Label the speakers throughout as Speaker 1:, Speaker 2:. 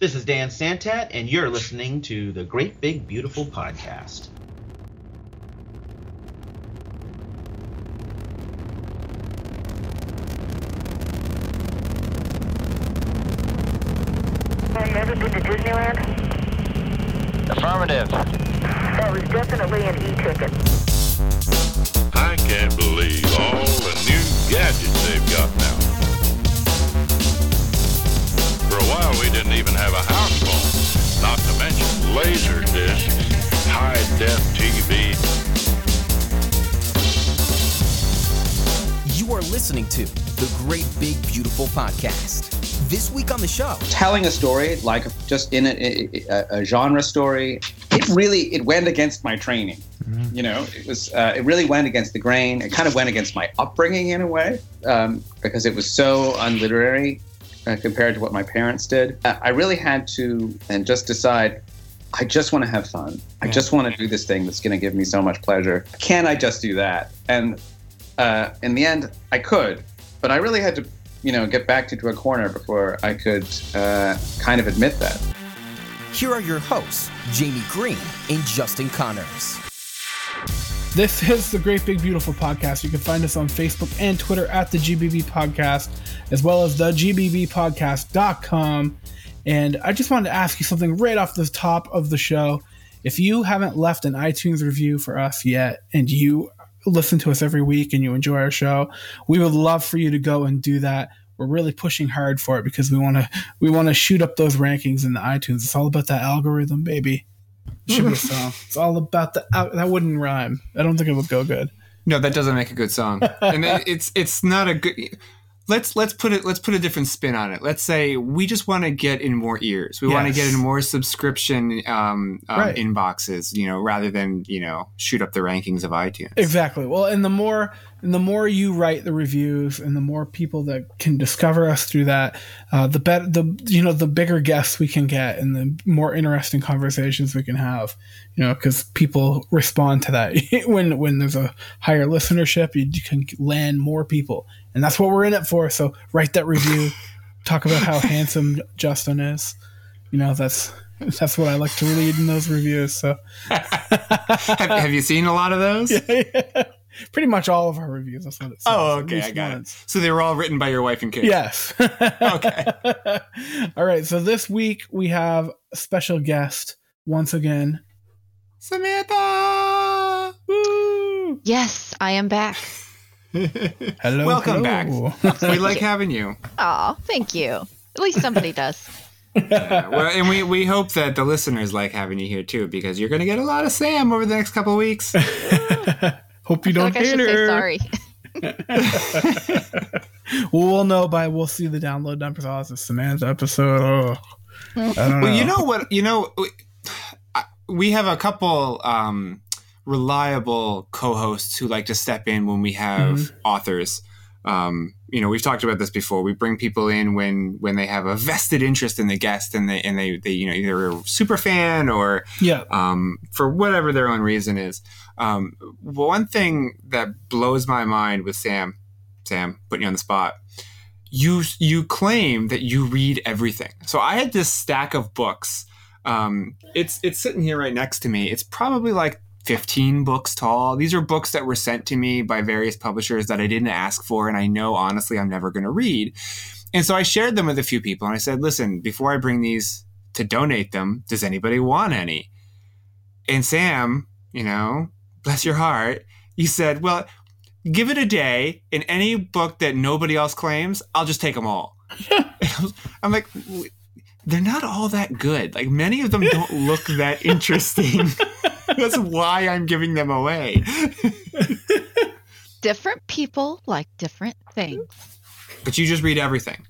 Speaker 1: This is Dan Santat, and you're listening to the Great Big Beautiful Podcast.
Speaker 2: Have you ever been to Disneyland?
Speaker 3: Affirmative.
Speaker 2: That was definitely an e-ticket.
Speaker 4: I can't believe all the new gadgets they've got now. While, we didn't even have a house phone, not to mention laser discs, high def TV.
Speaker 5: You are listening to the Great Big Beautiful Podcast. This week on the show,
Speaker 6: telling a story like just in a, a, a genre story it really it went against my training. You know it was uh, it really went against the grain. It kind of went against my upbringing in a way um, because it was so unliterary uh, compared to what my parents did. Uh, i really had to and just decide i just want to have fun. I just want to do this thing that's going to give me so much pleasure. Can i just do that? And uh, in the end i could but i really had to you know get back into a corner before i could uh, kind of admit that.
Speaker 5: Here are your hosts, Jamie Green and Justin Connors.
Speaker 7: This is the Great Big Beautiful Podcast. You can find us on Facebook and Twitter at the GBB Podcast, as well as the GBBpodcast.com. And I just wanted to ask you something right off the top of the show. If you haven't left an iTunes review for us yet, and you listen to us every week and you enjoy our show, we would love for you to go and do that we're really pushing hard for it because we want to we want to shoot up those rankings in the iTunes. It's all about that algorithm, baby. Should be a song. It's all about the that wouldn't rhyme. I don't think it would go good.
Speaker 8: No, that doesn't make a good song. And it's it's not a good let's let's put it let's put a different spin on it. Let's say we just want to get in more ears. We yes. want to get in more subscription um, um, right. inboxes, you know, rather than you know shoot up the rankings of iTunes.
Speaker 7: Exactly. Well, and the more and the more you write the reviews, and the more people that can discover us through that, uh, the better the you know the bigger guests we can get, and the more interesting conversations we can have. You know, because people respond to that when when there's a higher listenership, you, you can land more people and that's what we're in it for. So write that review, talk about how handsome Justin is. You know, that's that's what I like to read in those reviews. So,
Speaker 8: have, have, you seen a lot of those?
Speaker 7: Yeah, yeah. Pretty much all of our reviews. That's what it says.
Speaker 8: Oh, okay, I got once. it. So they were all written by your wife and kids.
Speaker 7: Yes. okay. all right. So this week we have a special guest once again.
Speaker 8: Samantha.
Speaker 7: Woo!
Speaker 9: Yes, I am back.
Speaker 7: hello.
Speaker 8: Welcome
Speaker 7: hello.
Speaker 8: back. we like having you.
Speaker 9: Oh, thank you. At least somebody does.
Speaker 8: Yeah, well, and we, we hope that the listeners like having you here too, because you're going to get a lot of Sam over the next couple weeks.
Speaker 7: Hope you don't
Speaker 9: like
Speaker 7: hate
Speaker 9: her. sorry.
Speaker 7: well, we'll know by we'll see the download numbers. Oh, it's a Samantha episode. Oh,
Speaker 8: well, know. you know what? You know, we have a couple um, reliable co-hosts who like to step in when we have mm-hmm. authors. Um, you know, we've talked about this before. We bring people in when when they have a vested interest in the guest, and they and they, they you know either a super fan or
Speaker 7: yeah,
Speaker 8: um, for whatever their own reason is. Um, one thing that blows my mind with Sam, Sam, putting you on the spot. You you claim that you read everything. So I had this stack of books. Um, it's it's sitting here right next to me. It's probably like 15 books tall. These are books that were sent to me by various publishers that I didn't ask for, and I know honestly I'm never going to read. And so I shared them with a few people, and I said, listen, before I bring these to donate them, does anybody want any? And Sam, you know, bless your heart, he said, well, give it a day, and any book that nobody else claims, I'll just take them all. I'm like, they're not all that good. Like many of them don't look that interesting. That's why I'm giving them away.
Speaker 9: different people like different things.
Speaker 8: But you just read everything.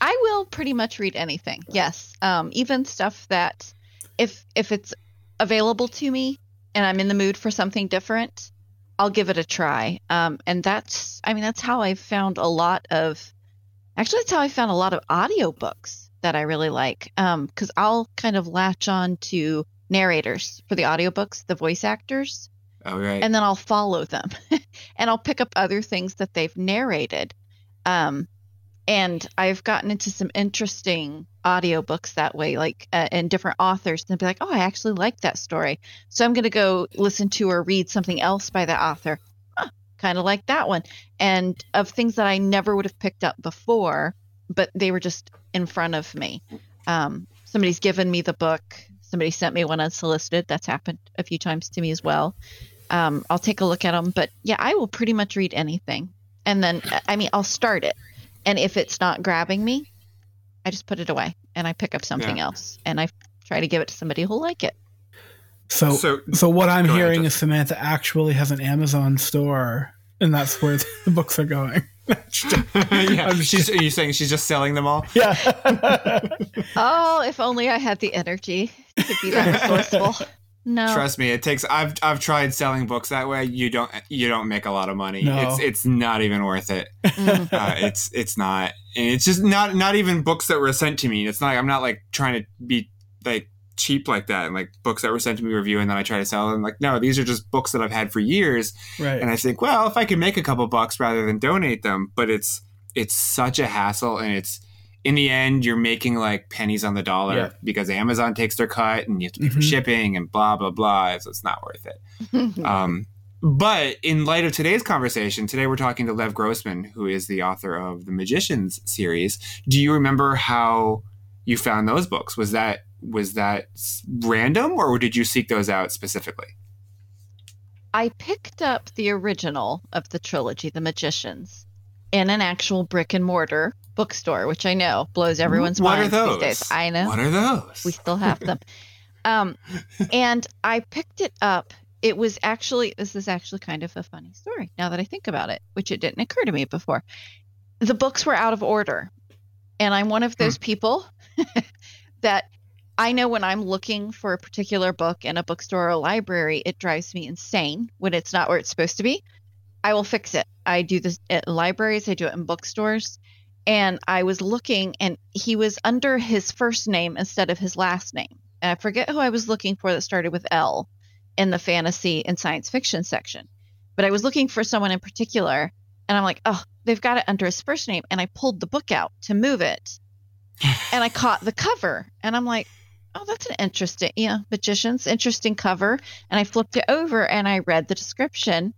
Speaker 9: I will pretty much read anything. Yes, um, even stuff that if if it's available to me and I'm in the mood for something different, I'll give it a try. Um, and that's I mean that's how I found a lot of actually that's how I found a lot of audiobooks that I really like. Um, because I'll kind of latch on to narrators for the audiobooks, the voice actors.
Speaker 8: Oh, right.
Speaker 9: And then I'll follow them and I'll pick up other things that they've narrated. Um, and I've gotten into some interesting audiobooks that way, like uh, and different authors, and be like, oh, I actually like that story, so I'm going to go listen to or read something else by that author. Huh, kind of like that one, and of things that I never would have picked up before, but they were just in front of me. Um, somebody's given me the book. Somebody sent me one unsolicited. That's happened a few times to me as well. Um, I'll take a look at them, but yeah, I will pretty much read anything, and then I mean, I'll start it and if it's not grabbing me, I just put it away and I pick up something
Speaker 8: Yeah.
Speaker 9: else and I try to give it to somebody who'll like it.
Speaker 7: So,
Speaker 8: So-
Speaker 7: so, what I'm
Speaker 8: go ahead,
Speaker 7: hearing is Samantha actually has an Amazon store, and that's where the books are going.
Speaker 8: yeah, she's. Are you saying she's just selling them all?
Speaker 7: yeah.
Speaker 9: Oh, if only I had the energy to be that resourceful. No.
Speaker 8: Trust me, it takes. I've I've tried selling books that way. You don't you don't make a lot of money.
Speaker 7: No.
Speaker 8: It's it's not even worth it.
Speaker 9: Mm.
Speaker 8: uh, it's it's not. And it's just not not even books that were sent to me. It's not. like I'm not like trying to be like cheap like that. And like books that were sent to me review, and then I try to sell them. Like no, these are just books that I've had for years.
Speaker 7: right.
Speaker 8: And I think, well, if I can make a couple bucks rather than donate them, but it's it's such a hassle, and it's in the end you're making like pennies on the dollar
Speaker 7: Yeah.
Speaker 8: because Amazon takes their cut, and you have to pay for
Speaker 7: Mhm.
Speaker 8: shipping and blah blah blah. So it's not worth it. Um, but in light of today's conversation, today we're talking to Lev Grossman, who is the author of the Magicians series. Do you remember how you found those books? Was that was that random, or did you seek those out specifically?
Speaker 9: I picked up the original of the trilogy, The Magicians, in an actual brick and mortar bookstore, which I know blows everyone's
Speaker 8: what are
Speaker 9: minds
Speaker 8: those?
Speaker 9: these days. I know.
Speaker 8: What are those?
Speaker 9: we still have them. Um, and I picked it up. It was actually, this is actually kind of a funny story now that I think about it, which it didn't occur to me before. The books were out of order. And I'm one of those people that I know when I'm looking for a particular book in a bookstore or a library, it drives me insane when it's not where it's supposed to be. I will fix it. I do this at libraries, I do it in bookstores. And I was looking, and he was under his first name instead of his last name. And I forget who I was looking for that started with L in the fantasy and science fiction section. But I was looking for someone in particular, and I'm like, oh, they've got it under his first name. And I pulled the book out to move it, and I caught the cover, and I'm like, oh, that's an interesting, yeah, magicians, interesting cover. And I flipped it over, and I read the description.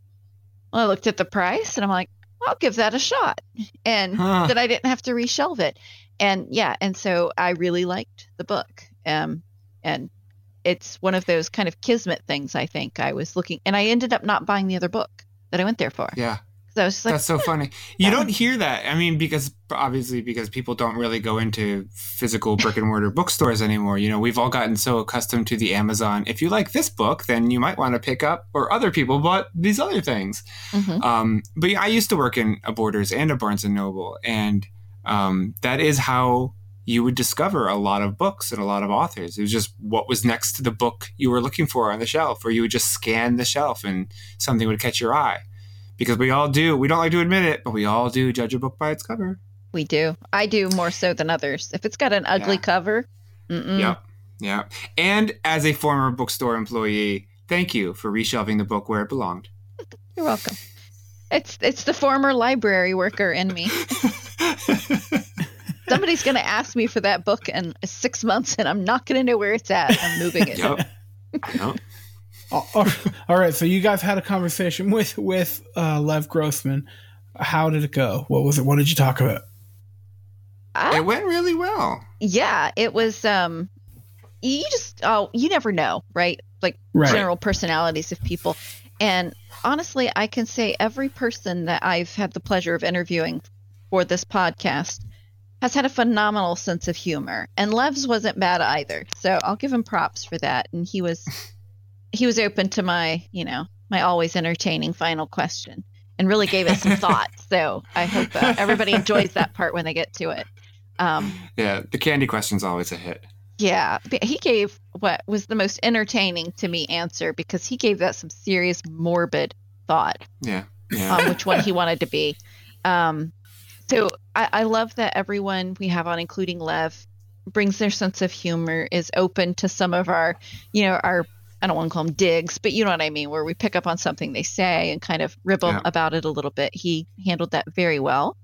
Speaker 9: Well, I looked at the price, and I'm like, I'll give that a shot, and
Speaker 8: Huh.
Speaker 9: that I didn't have to reshelve it. And yeah, and so I really liked the book. Um, and it's one of those kind of kismet things. I think I was looking, and I ended up not buying the other book that I went there for.
Speaker 8: yeah.
Speaker 9: So I was like,
Speaker 8: That's so funny. You don't hear that. I mean, because obviously, because people don't really go into physical brick and mortar bookstores anymore. You know, we've all gotten so accustomed to the Amazon. If you like this book, then you might want to pick up, or other people bought these other things.
Speaker 9: mhm.
Speaker 8: Um, but yeah, I used to work in a Borders and a Barnes and Noble, and um, that is how you would discover a lot of books and a lot of authors. It was just what was next to the book you were looking for on the shelf, or you would just scan the shelf and something would catch your eye. Because we all do, we don't like to admit it, but we all do judge a book by its cover.
Speaker 9: we do. I do more so than others. If it's got an ugly
Speaker 8: Yeah.
Speaker 9: cover, mm-mm.
Speaker 8: Yeah, yeah. And as a former bookstore employee, thank you for reshelving the book where it belonged.
Speaker 9: you're welcome. It's it's the former library worker in me. Somebody's gonna ask me for that book in six months, and I'm not gonna know where it's at. I'm moving it.
Speaker 8: yep. I know.
Speaker 7: Oh, all right. So you guys had a conversation with with uh, Lev Grossman. How did it go? What was it? What did you talk about?
Speaker 9: I-
Speaker 8: It went really well.
Speaker 9: yeah, it was. Um, you just oh, you never know, right? Like
Speaker 7: Right.
Speaker 9: general personalities of people, and honestly, I can say every person that I've had the pleasure of interviewing for this podcast has had a phenomenal sense of humor, and Lev's wasn't bad either. So I'll give him props for that, and he was he was open to my you know my always entertaining final question and really gave it some thought. So I hope uh, everybody enjoys that part when they get to it. Um,
Speaker 8: Yeah, the candy question's always a hit.
Speaker 9: yeah, he gave what was the most entertaining to me answer because he gave that some serious morbid thought
Speaker 8: Yeah. Yeah.
Speaker 9: on which one he wanted to be. Um, so I, I love that everyone we have on, including Lev, brings their sense of humor, is open to some of our, you know, our I don't want to call them digs, but you know what I mean, where we pick up on something they say and kind of rib 'em
Speaker 8: Yeah.
Speaker 9: about it a little bit. He handled that very well.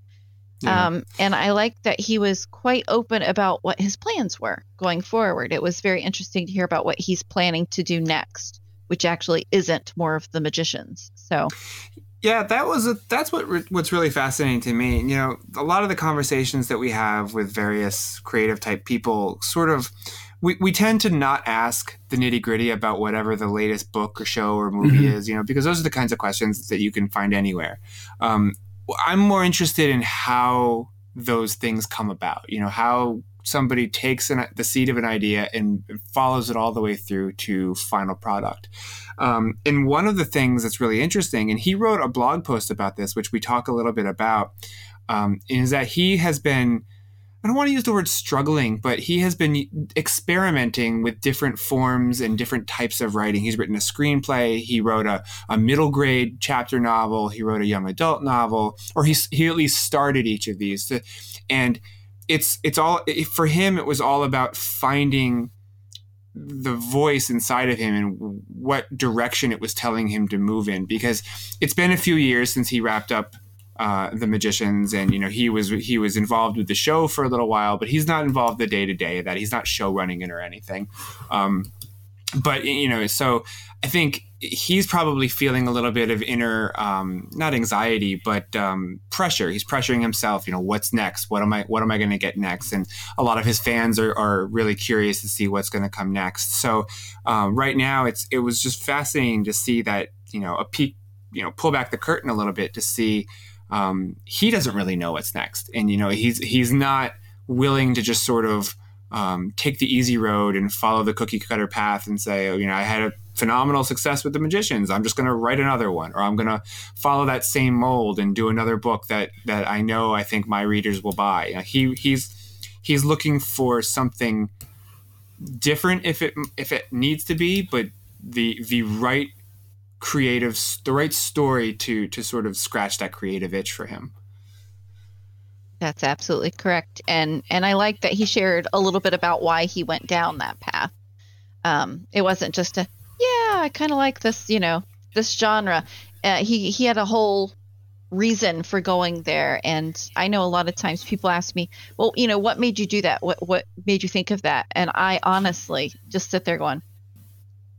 Speaker 8: Yeah.
Speaker 9: Um, and I like that he was quite open about what his plans were going forward. It was very interesting to hear about what he's planning to do next, which actually isn't more of the magicians. So
Speaker 8: Yeah, that was a, that's what re- what's really fascinating to me. You know, a lot of the conversations that we have with various creative type people sort of we, we tend to not ask the nitty gritty about whatever the latest book or show or movie
Speaker 7: Mhm.
Speaker 8: is, you know, because those are the kinds of questions that you can find anywhere. Um, I'm more interested in how those things come about, you know, how somebody takes an, the seed of an idea and follows it all the way through to final product. Um, and one of the things that's really interesting, and he wrote a blog post about this, which we talk a little bit about, um, is that he has been, I don't want to use the word struggling, but he has been experimenting with different forms and different types of writing. He's written a screenplay, he wrote a, a middle grade chapter novel, he wrote a young adult novel, or he's, he at least started each of these. To, and it's it's all for him. It was all about finding the voice inside of him and what direction it was telling him to move in because it's been a few years since he wrapped up uh, the magicians and you know he was he was involved with the show for a little while but he's not involved the day to day that. He's not show running it or anything. Um, but you know so i think he's probably feeling a little bit of inner um, not anxiety but um, pressure. He's pressuring himself you know what's next? What am i what am i going to get next? And a lot of his fans are, are really curious to see what's going to come next. So um, right now it's it was just fascinating to see that you know a peek you know pull back the curtain a little bit to see um, he doesn't really know what's next and you know he's he's not willing to just sort of um, take the easy road and follow the cookie cutter path and say, oh, you know, I had a phenomenal success with the magicians. I'm just going to write another one, or I'm going to follow that same mold and do another book that that I know I think my readers will buy. You know, he he's he's looking for something different if it if it needs to be, but the the right creative the right story to to sort of scratch that creative itch for him.
Speaker 9: That's absolutely correct, and and I like that he shared a little bit about why he went down that path. Um, it wasn't just a yeah, I kind of like this, you know, this genre. Uh, he he had a whole reason for going there, and I know a lot of times people ask me, well, you know, what made you do that? What what made you think of that? And I honestly just sit there going,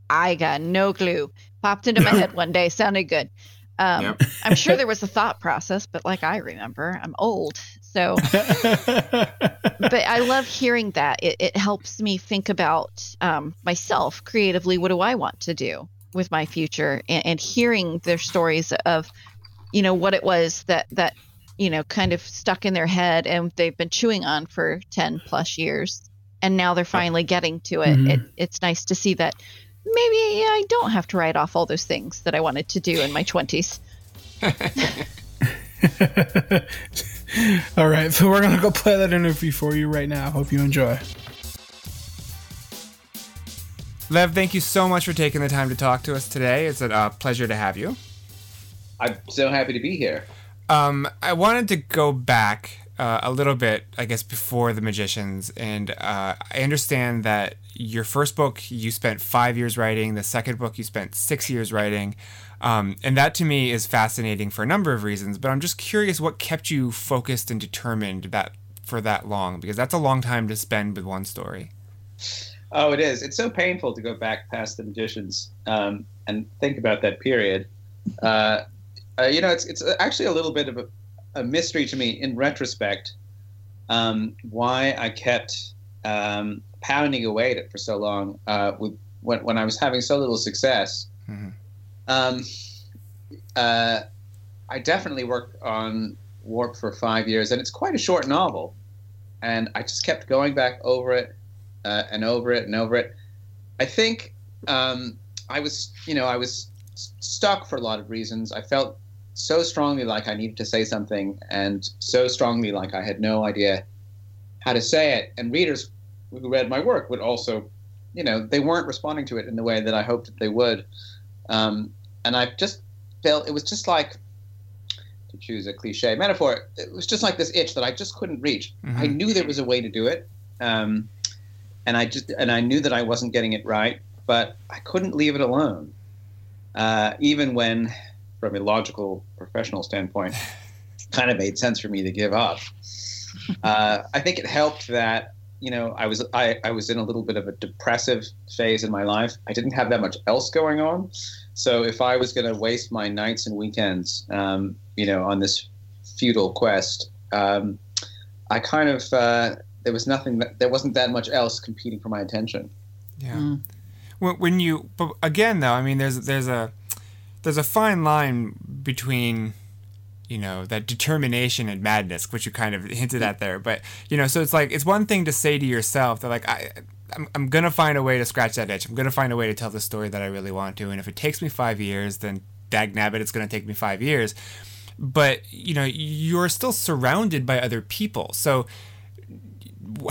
Speaker 9: I got no clue. Popped into my head one day, sounded good. Um,
Speaker 8: Yep.
Speaker 9: I'm sure there was a thought process, but like I remember, I'm old, so but I love hearing that. It, it helps me think about um, myself creatively. What do I want to do with my future? And, and hearing their stories of, you know, what it was that that you know kind of stuck in their head and they've been chewing on for ten plus years, and now they're finally getting to it.
Speaker 7: Mhm.
Speaker 9: it it's nice to see that maybe I don't have to write off all those things that I wanted to do in my twenties.
Speaker 7: All right, so we're gonna go play that interview for you right now. Hope you enjoy.
Speaker 8: Lev, thank you so much for taking the time to talk to us today. It's a uh, pleasure to have you.
Speaker 6: I'm so happy to be here.
Speaker 8: Um, I wanted to go back uh, a little bit, I guess, before the magicians, and uh, I understand that your first book you spent five years writing, the second book you spent six years writing, um, and that to me is fascinating for a number of reasons. But I'm just curious, what kept you focused and determined that for that long? Because that's a long time to spend with one story.
Speaker 6: Oh, it is. It's so painful to go back past the magicians um, and think about that period. Uh, uh, you know, it's it's actually a little bit of a, a mystery to me in retrospect um, why I kept um, pounding away at it for so long uh, with when, when I was having so little success.
Speaker 8: Mhm.
Speaker 6: Um, uh, I definitely worked on Warp for five years, and it's quite a short novel. And I just kept going back over it uh, and over it and over it. I think um, I was, you know, I was stuck for a lot of reasons. I felt so strongly like I needed to say something, and so strongly like I had no idea how to say it. And readers who read my work would also, you know, they weren't responding to it in the way that I hoped that they would. Um, and I just felt it was just like, to choose a cliche metaphor, it was just like this itch that I just couldn't reach. I
Speaker 8: Mhm.
Speaker 6: knew there was a way to do it. Um, and I just and I knew that I wasn't getting it right, but I couldn't leave it alone. Uh, even when, from a logical professional standpoint, kind of made sense for me to give up. Uh, I think it helped that you know I was I, I was in a little bit of a depressive phase in my life. I didn't have that much else going on, so if I was going to waste my nights and weekends, um, you know, on this futile quest, um, I kind of uh, there was nothing that there wasn't that much else competing for my attention.
Speaker 8: Yeah. When, when you, but again though, I mean, there's there's a there's a fine line between you know that determination and madness which you kind of hinted at there. But you know so it's like it's one thing to say to yourself that like i I'm, I'm gonna find a way to scratch that itch. I'm gonna find a way to tell the story that i really want to. And if it takes me five years then dag nabbit it's gonna take me five years. But you know you're still surrounded by other people. So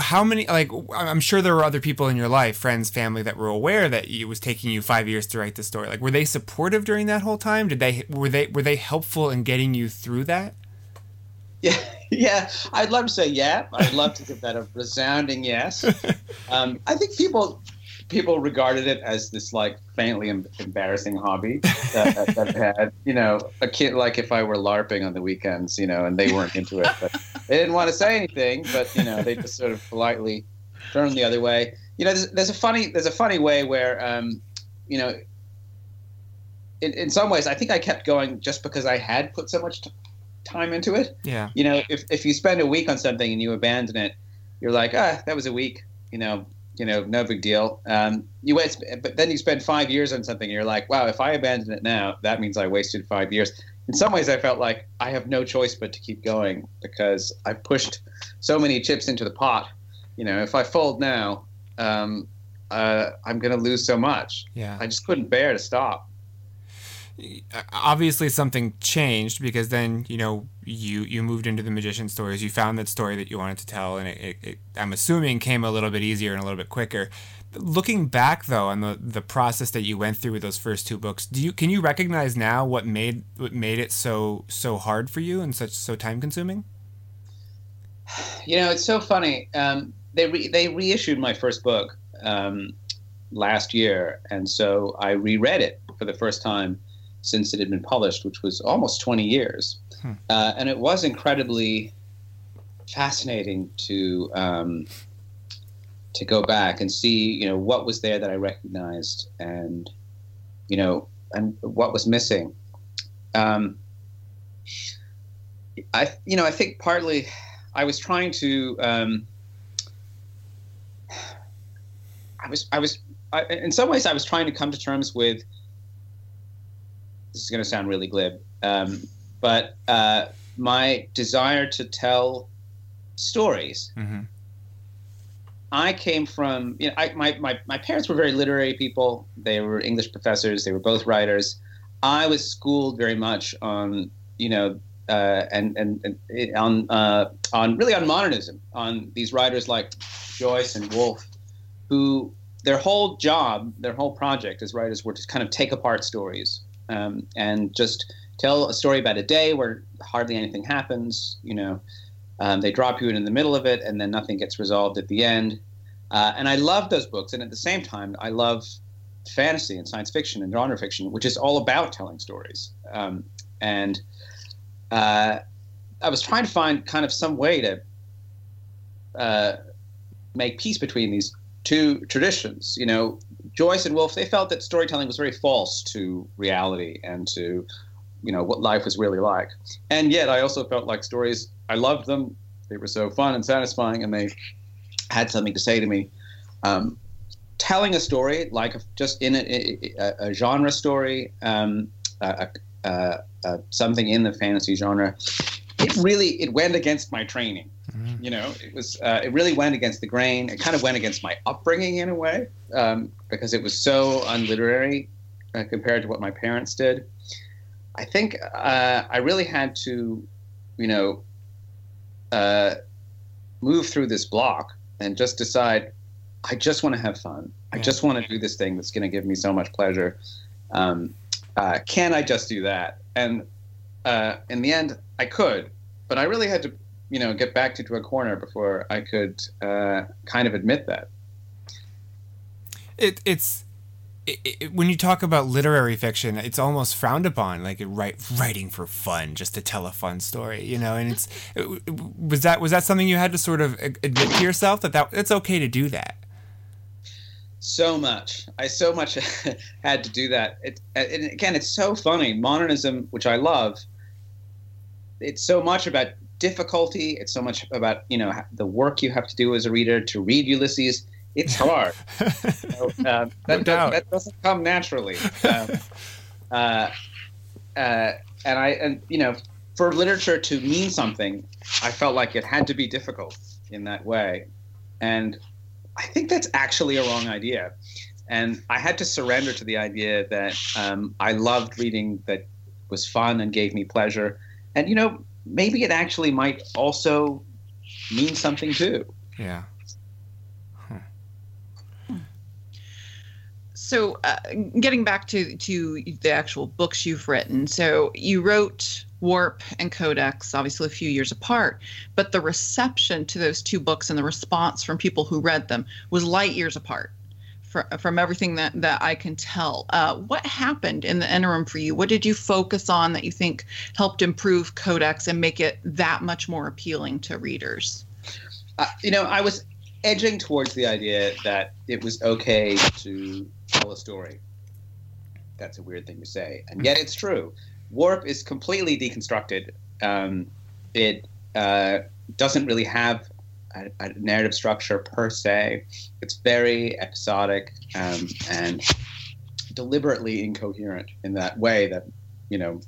Speaker 8: how many like i'm sure there were other people in your life friends family that were aware that it was taking you five years to write the story. Like were they supportive during that whole time? Did they were they were they helpful in getting you through that?
Speaker 6: Yeah yeah. I'd love to say yeah. I'd love to give that a resounding yes. Um, i think people people regarded it as this like faintly em- embarrassing hobby that, that, that had. You know a kid like if I were larping on the weekends you know and they weren't into it but they didn't want to say anything but you know they just sort of politely turned the other way. You know there's, there's a funny there's a funny way where um, you know in, in some ways I think I kept going just because I had put so much t- time into it.
Speaker 8: Yeah.
Speaker 6: You know if, if you spend a week on something and you abandon it you're like ah that was a week you know you know, no big deal. Um, you wait, but then you spend five years on something, and you're like, wow, if I abandon it now, that means I wasted five years. In some ways, I felt like I have no choice but to keep going because I pushed so many chips into the pot. You know, if I fold now, um, uh, I'm going to lose so much.
Speaker 8: Yeah.
Speaker 6: I just couldn't bear to stop.
Speaker 8: Obviously something changed because then you know you you moved into the magician stories. You found that story that you wanted to tell and it, it, it, i'm assuming came a little bit easier and a little bit quicker. Looking back though on the the process that you went through with those first two books do you can you recognize now what made what made it so so hard for you and such so time consuming
Speaker 6: You know, it's so funny. Um, they re- they reissued my first book um, last year, and so I reread it for the first time since it had been published, which was almost 20 years.
Speaker 8: Hmm.
Speaker 6: Uh, and it was incredibly fascinating to um, to go back and see, you know, what was there that I recognized, and you know, and what was missing. Um, I, you know, I think partly I was trying to. Um, I was, I was, I, in some ways, I was trying to come to terms with. This is going to sound really glib, um, but uh, my desire to tell stories.
Speaker 8: mm-hmm.
Speaker 6: I came from, you know, I, my, my, my parents were very literary people. They were English professors. They were both writers. I was schooled very much on, you know, uh, and, and, and it- on, uh, on really on modernism, on these writers like Joyce and Woolf, who their whole job, their whole project as writers were to kind of take apart stories um, and just tell a story about a day where hardly anything happens, you know, um, they drop you in in the middle of it, and then nothing gets resolved at the end. Uh, and I love those books, and at the same time, I love fantasy and science fiction and genre fiction, which is all about telling stories. Um, and uh, I was trying to find kind of some way to uh, make peace between these two traditions. You know, Joyce and Woolf, they felt that storytelling was very false to reality and to, you know, what life was really like. And yet, I also felt like stories. I loved them. They were so fun and satisfying, and they had something to say to me. Um, telling a story, like just in a, a, a genre story, um, a, something in the fantasy genre, it really it went against my training. You know, it was uh, it really went against the grain. It kind of went against my upbringing in a way um, because it was so unliterary uh, compared to what my parents did. I think uh, I really had to, you know, uh, move through this block and just decide I just want to have fun. I just want to do this thing that's going to give me so much pleasure. Um, uh, can I just do that? And uh, in the end, I could, but I really had to, you know, get backed into a corner before I could uh, kind of admit that.
Speaker 8: it it's it, it, when you talk about literary fiction, it's almost frowned upon, like write, writing for fun, just to tell a fun story, you know. And it's was that was that something you had to sort of admit to yourself that that it's okay to do that.
Speaker 6: So much, I so much had to do that. It, and again, it's so funny. Modernism, which I love, it's so much about difficulty. It's so much about you know the work you have to do as a reader to read Ulysses it's hard. so, uh, that, that, that, doesn't come naturally. Um, uh, uh, and I, and you know, for literature to mean something, I felt like it had to be difficult in that way, and I think that's actually a wrong idea. And I had to surrender to the idea that um, I loved reading that was fun and gave me pleasure, and you know, maybe it actually might also mean something too.
Speaker 8: Yeah.
Speaker 3: So, uh, getting back to to the actual books you've written, so you wrote Warp and Codex, obviously a few years apart, but the reception to those two books and the response from people who read them was light years apart. From, from everything that, that I can tell, uh, what happened in the interim for you? What did you focus on that you think helped improve Codex and make it that much more appealing to readers?
Speaker 6: Uh, you know, I was edging towards the idea that it was okay to tell a story. That's a weird thing to say, and yet it's true. Warp is completely deconstructed. Um, it uh, doesn't really have a, a, narrative structure per se. It's very episodic um, and deliberately incoherent in that way that you know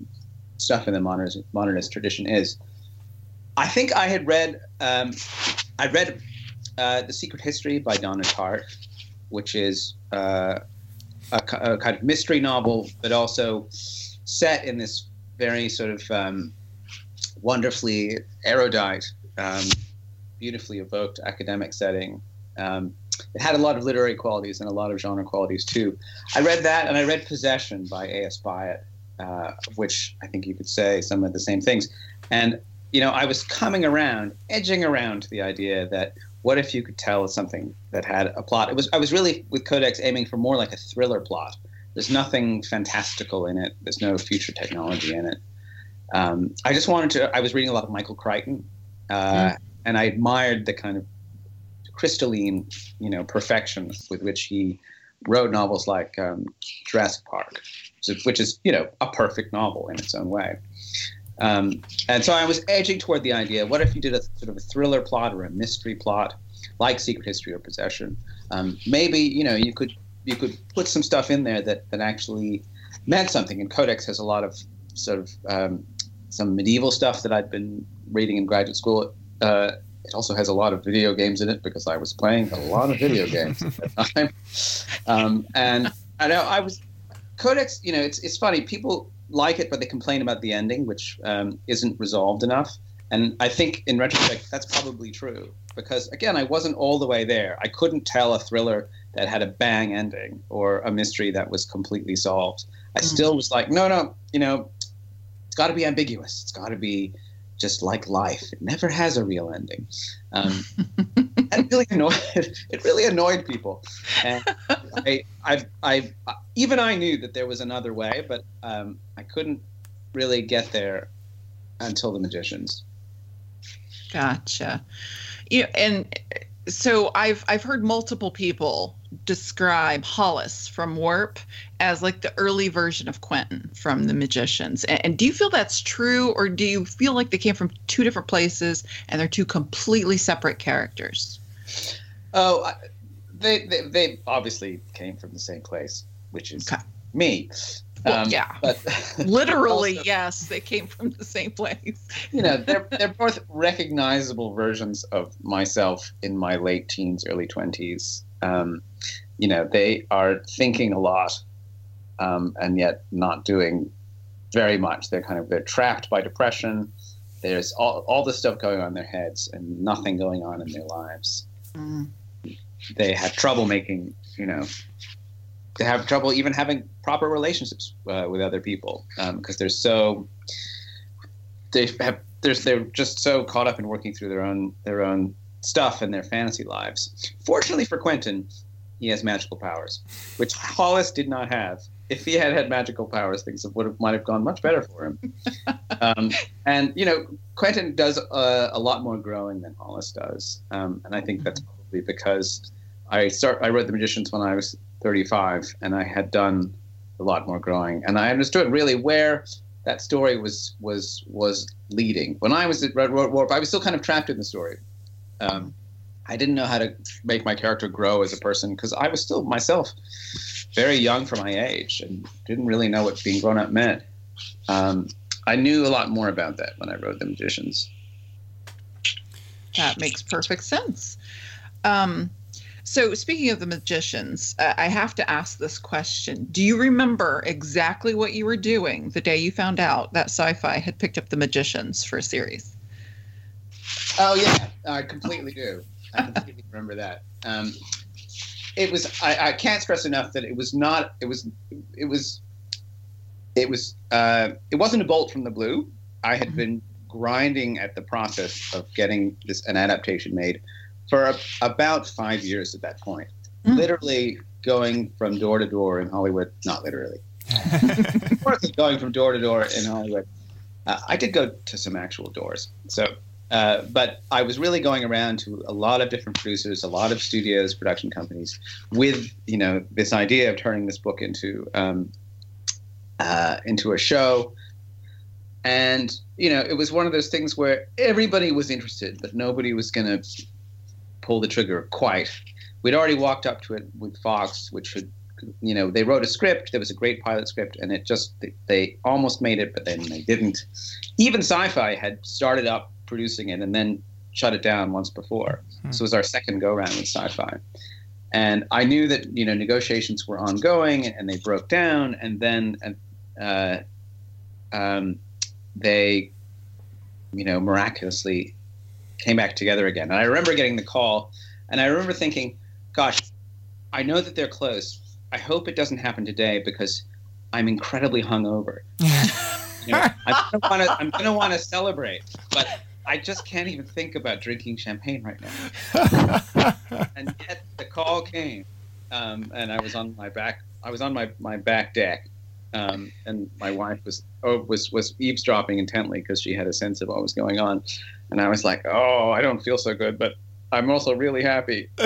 Speaker 6: stuff in the modernist, modernist tradition is. I think I had read um, I read uh, The Secret History by Donna Tartt, which is uh, a, a, kind of mystery novel, but also set in this very sort of um, wonderfully erudite, um, beautifully evoked academic setting. Um, it had a lot of literary qualities and a lot of genre qualities too. I read that, and I read Possession by A.S. Byatt, uh, which I think you could say some of the same things. And you know, I was coming around, edging around to the idea that what if you could tell something that had a plot? It was I was really with Codex aiming for more like a thriller plot. There's nothing fantastical in it. There's no future technology in it. Um, I just wanted to. I was reading a lot of Michael Crichton, uh, mm. And I admired the kind of crystalline, you know, perfection with which he wrote novels like um, Jurassic Park, which is you know a perfect novel in its own way. Um, and so I was edging toward the idea: what if you did a sort of a thriller plot or a mystery plot, like Secret History or Possession? Um, maybe you know you could you could put some stuff in there that that actually meant something. And Codex has a lot of sort of um, some medieval stuff that I'd been reading in graduate school. Uh, it also has a lot of video games in it because I was playing a lot of video games at the time. Um, and I know I was Codex. You know, it's it's funny. People like it, but they complain about the ending, which um, isn't resolved enough. And I think in retrospect, that's probably true because, again, I wasn't all the way there. I couldn't tell a thriller that had a bang ending or a mystery that was completely solved. I mm. still was like, no, no, you know, it's got to be ambiguous. It's got to be just like life. It never has a real ending. Um, that really annoyed. It really annoyed people, and I, I, I, even I knew that there was another way, but um, I couldn't really get there until the magicians.
Speaker 3: Gotcha. Yeah, and so I've I've heard multiple people describe Hollis from Warp as like the early version of Quentin from The Magicians. And, and, do you feel that's true, or do you feel like they came from two different places and they're two completely separate characters?
Speaker 6: Oh, they they, they obviously came from the same place, which is okay. me.
Speaker 3: Well, um, yeah, but literally, also, yes, they came from the same place.
Speaker 6: you know, they're they're both recognizable versions of myself in my late teens, early twenties. Um, you know, they are thinking a lot, um, and yet not doing very much. They're kind of they're trapped by depression. There's all all this stuff going on in their heads, and nothing going on in their lives. Mm. They have trouble making, you know, they have trouble even having proper relationships uh, with other people because um, they're so they have there's they're just so caught up in working through their own their own stuff in their fantasy lives. Fortunately for Quentin, he has magical powers, which Hollis did not have. If he had had magical powers, things would have might have gone much better for him. um, and you know, Quentin does uh, a lot more growing than Hollis does, um, and I think that's probably because I start. I wrote The Magicians when I was 35, and I had done a lot more growing, and I understood really where that story was was was leading. When I was at Red Warp, I was still kind of trapped in the story. Um, I didn't know how to make my character grow as a person because I was still myself very young for my age and didn't really know what being grown up meant. Um, I knew a lot more about that when I wrote The Magicians.
Speaker 3: That makes perfect sense. Um, so, speaking of the magicians, uh, I have to ask this question. Do you remember exactly what you were doing the day you found out that Syfy had picked up the magicians for a series?
Speaker 6: Oh, yeah, I completely do. I completely remember that. Um, it was, I, I can't stress enough that it was not, it was, it was, it was, uh, it wasn't a bolt from the blue. I had been grinding at the process of getting this an adaptation made for a, about five years at that point.
Speaker 3: Mm.
Speaker 6: Literally going from door to door in Hollywood, not literally, going from door to door in Hollywood. Uh, I did go to some actual doors. So, uh, but I was really going around to a lot of different producers, a lot of studios, production companies, with you know this idea of turning this book into um, uh, into a show. And you know, it was one of those things where everybody was interested, but nobody was going to pull the trigger quite. We'd already walked up to it with Fox, which had, you know, they wrote a script. There was a great pilot script, and it just they almost made it, but then they didn't. Even Syfy had started up producing it and then shut it down once before.
Speaker 8: Hmm.
Speaker 6: So it was our second go round with Syfy, and I knew that you know negotiations were ongoing, and they broke down, and then uh, um, they, you know, miraculously came back together again. And I remember getting the call, and I remember thinking, "Gosh, I know that they're close. I hope it doesn't happen today because I'm incredibly hungover. you know, I'm gonna want to. I'm gonna want to celebrate, but I just can't even think about drinking champagne right now. and yet the call came, um, and I was on my back. I was on my, my back deck, um, and my wife was oh, was was eavesdropping intently because she had a sense of what was going on, and I was like, oh, I don't feel so good, but I'm also really happy.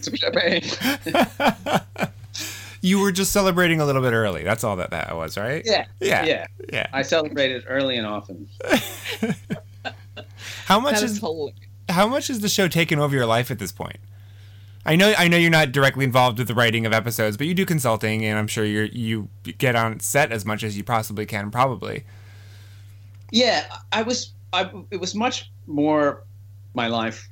Speaker 6: Some champagne.
Speaker 8: you were just celebrating a little bit early. That's all that that was, right?
Speaker 6: Yeah,
Speaker 8: Yeah.
Speaker 6: yeah.
Speaker 8: Yeah.
Speaker 6: I celebrated early and often.
Speaker 8: How much
Speaker 3: That
Speaker 8: is
Speaker 3: is hilarious.
Speaker 8: how much has the show taken over your life at this point? I know I know you're not directly involved with the writing of episodes, but you do consulting, and I'm sure you you get on set as much as you possibly can, probably.
Speaker 6: Yeah, I was. I, it was much more my life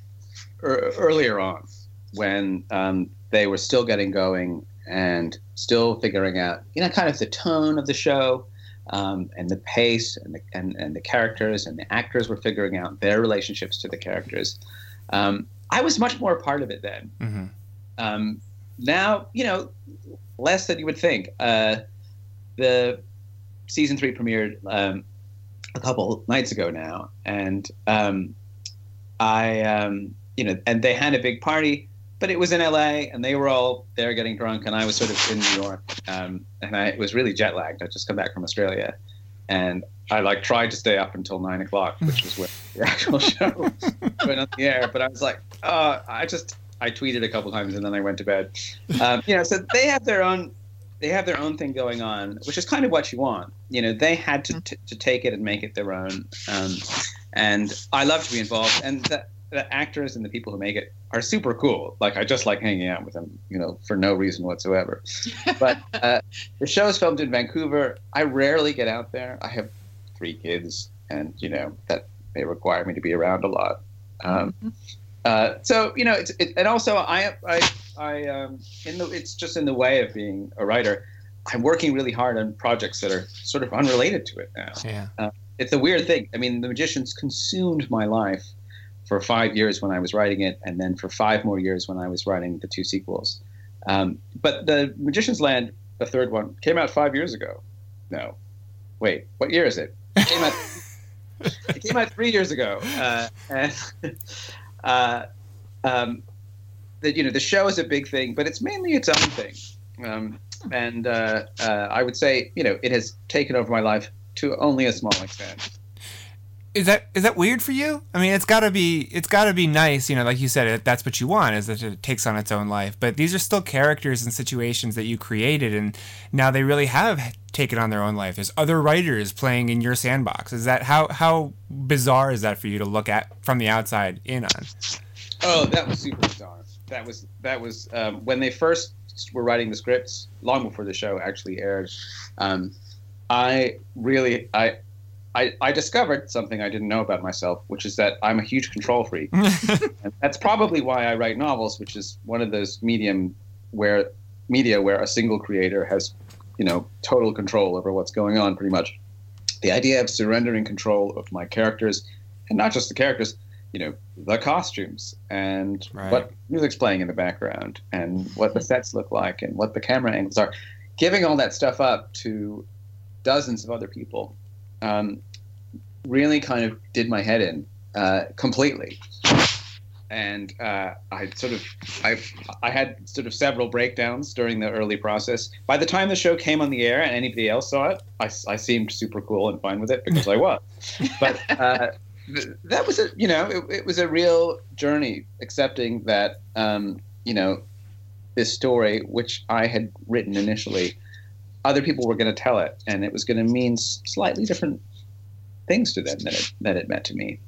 Speaker 6: er, earlier on when um, they were still getting going and still figuring out, you know, kind of the tone of the show um, and the pace and the, and, and the characters and the actors were figuring out their relationships to the characters. Um, I was much more a part of it then.
Speaker 8: hmm
Speaker 6: Um, now, you know, less than you would think. Uh, the season three premiered um, a couple nights ago now, and um, I, um, you know, and they had a big party, but it was in LA, and they were all there getting drunk, and I was sort of in New York, um, and I was really jet lagged. I just come back from Australia, and I like tried to stay up until nine o'clock, which was when the actual show went on the air. But I was like, oh, I just I tweeted a couple times and then I went to bed. Um, you know, so they have their own they have their own thing going on, which is kind of what you want. You know, they had to t- to take it and make it their own, um, and I love to be involved. And the, the actors and the people who make it are super cool. Like I just like hanging out with them, you know, for no reason whatsoever. But uh, the show is filmed in Vancouver. I rarely get out there. I have three kids, and you know that they require me to be around a lot. Um, uh, so you know, it's it, and also I I I um, in the it's just in the way of being a writer. I'm working really hard on projects that are sort of unrelated to it now.
Speaker 8: Yeah.
Speaker 6: It's a weird thing. I mean, The Magicians consumed my life for five years when I was writing it, and then for five more years when I was writing the two sequels. Um, but The Magician's Land, the third one, came out five years ago. No, wait, what year is it? It came out. it came out three years ago, uh, and uh, um, that you know the show is a big thing, but it's mainly its own thing. Um, and uh, uh, I would say you know it has taken over my life to only a small extent.
Speaker 8: Is that is that weird for you? I mean, it's got to be it's got to be nice, you know, like you said, that's what you want is that it takes on its own life. But these are still characters and situations that you created, and now they really have taken on their own life. There's other writers playing in your sandbox. Is that how how bizarre is that for you to look at from the outside in on?
Speaker 6: Oh, that was super bizarre. That was that was um, when they first were writing the scripts, long before the show actually aired. Um, I really I, I I discovered something I didn't know about myself, which is that I'm a huge control freak. and that's probably why I write novels, which is one of those medium where media where a single creator has, you know, total control over what's going on. Pretty much, the idea of surrendering control of my characters, and not just the characters, you know, the costumes and
Speaker 8: Right.
Speaker 6: what music's playing in the background and what the sets look like and what the camera angles are. Giving all that stuff up to dozens of other people um, really kind of did my head in uh, completely. And uh, I sort of, I, I had sort of several breakdowns during the early process. By the time the show came on the air and anybody else saw it, I, I seemed super cool and fine with it because I was. But uh, that was a, you know, it, it was a real journey accepting that, um, you know, this story, which I had written initially, other people were going to tell it, and it was going to mean slightly different things to them than it, than it meant to me.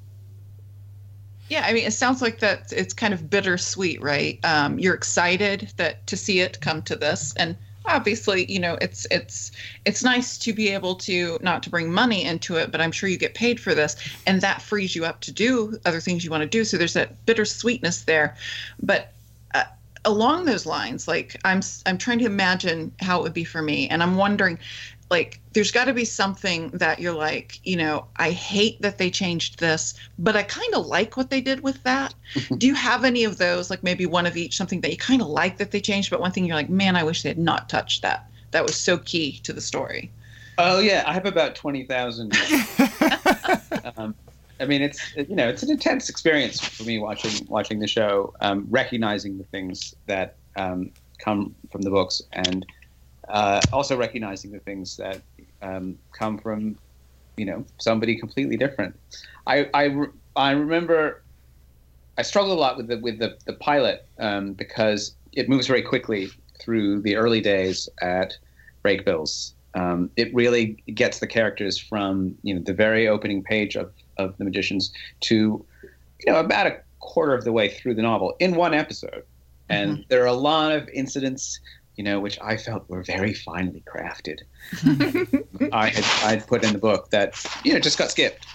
Speaker 3: Yeah, I mean, it sounds like that it's kind of bittersweet, right? Um, you're excited that to see it come to this, and obviously, you know, it's it's it's nice to be able to not to bring money into it, but I'm sure you get paid for this, and that frees you up to do other things you want to do. So there's that bittersweetness there, but. Along those lines like i'm I'm trying to imagine how it would be for me and i'm wondering like there's got to be something that you're like you know i hate that they changed this but i kind of like what they did with that. Do you have any of those like maybe one of each something that you kind of like that they changed but one thing you're like man i wish they had not touched that. That was so key to the story.
Speaker 6: Oh yeah, I have about twenty thousand. um, I mean, it's you know, it's an intense experience for me watching watching the show, um, recognizing the things that um, come from the books, and uh, also recognizing the things that um, come from you know somebody completely different. I I, I remember I struggled a lot with the with the the pilot um, because it moves very quickly through the early days at Breakbills. Um, it really gets the characters from you know the very opening page of, of the magicians to you know about a quarter of the way through the novel in one episode. And there are a lot of incidents you know which i felt were very finely crafted. I had i'd put in the book that you know just got skipped.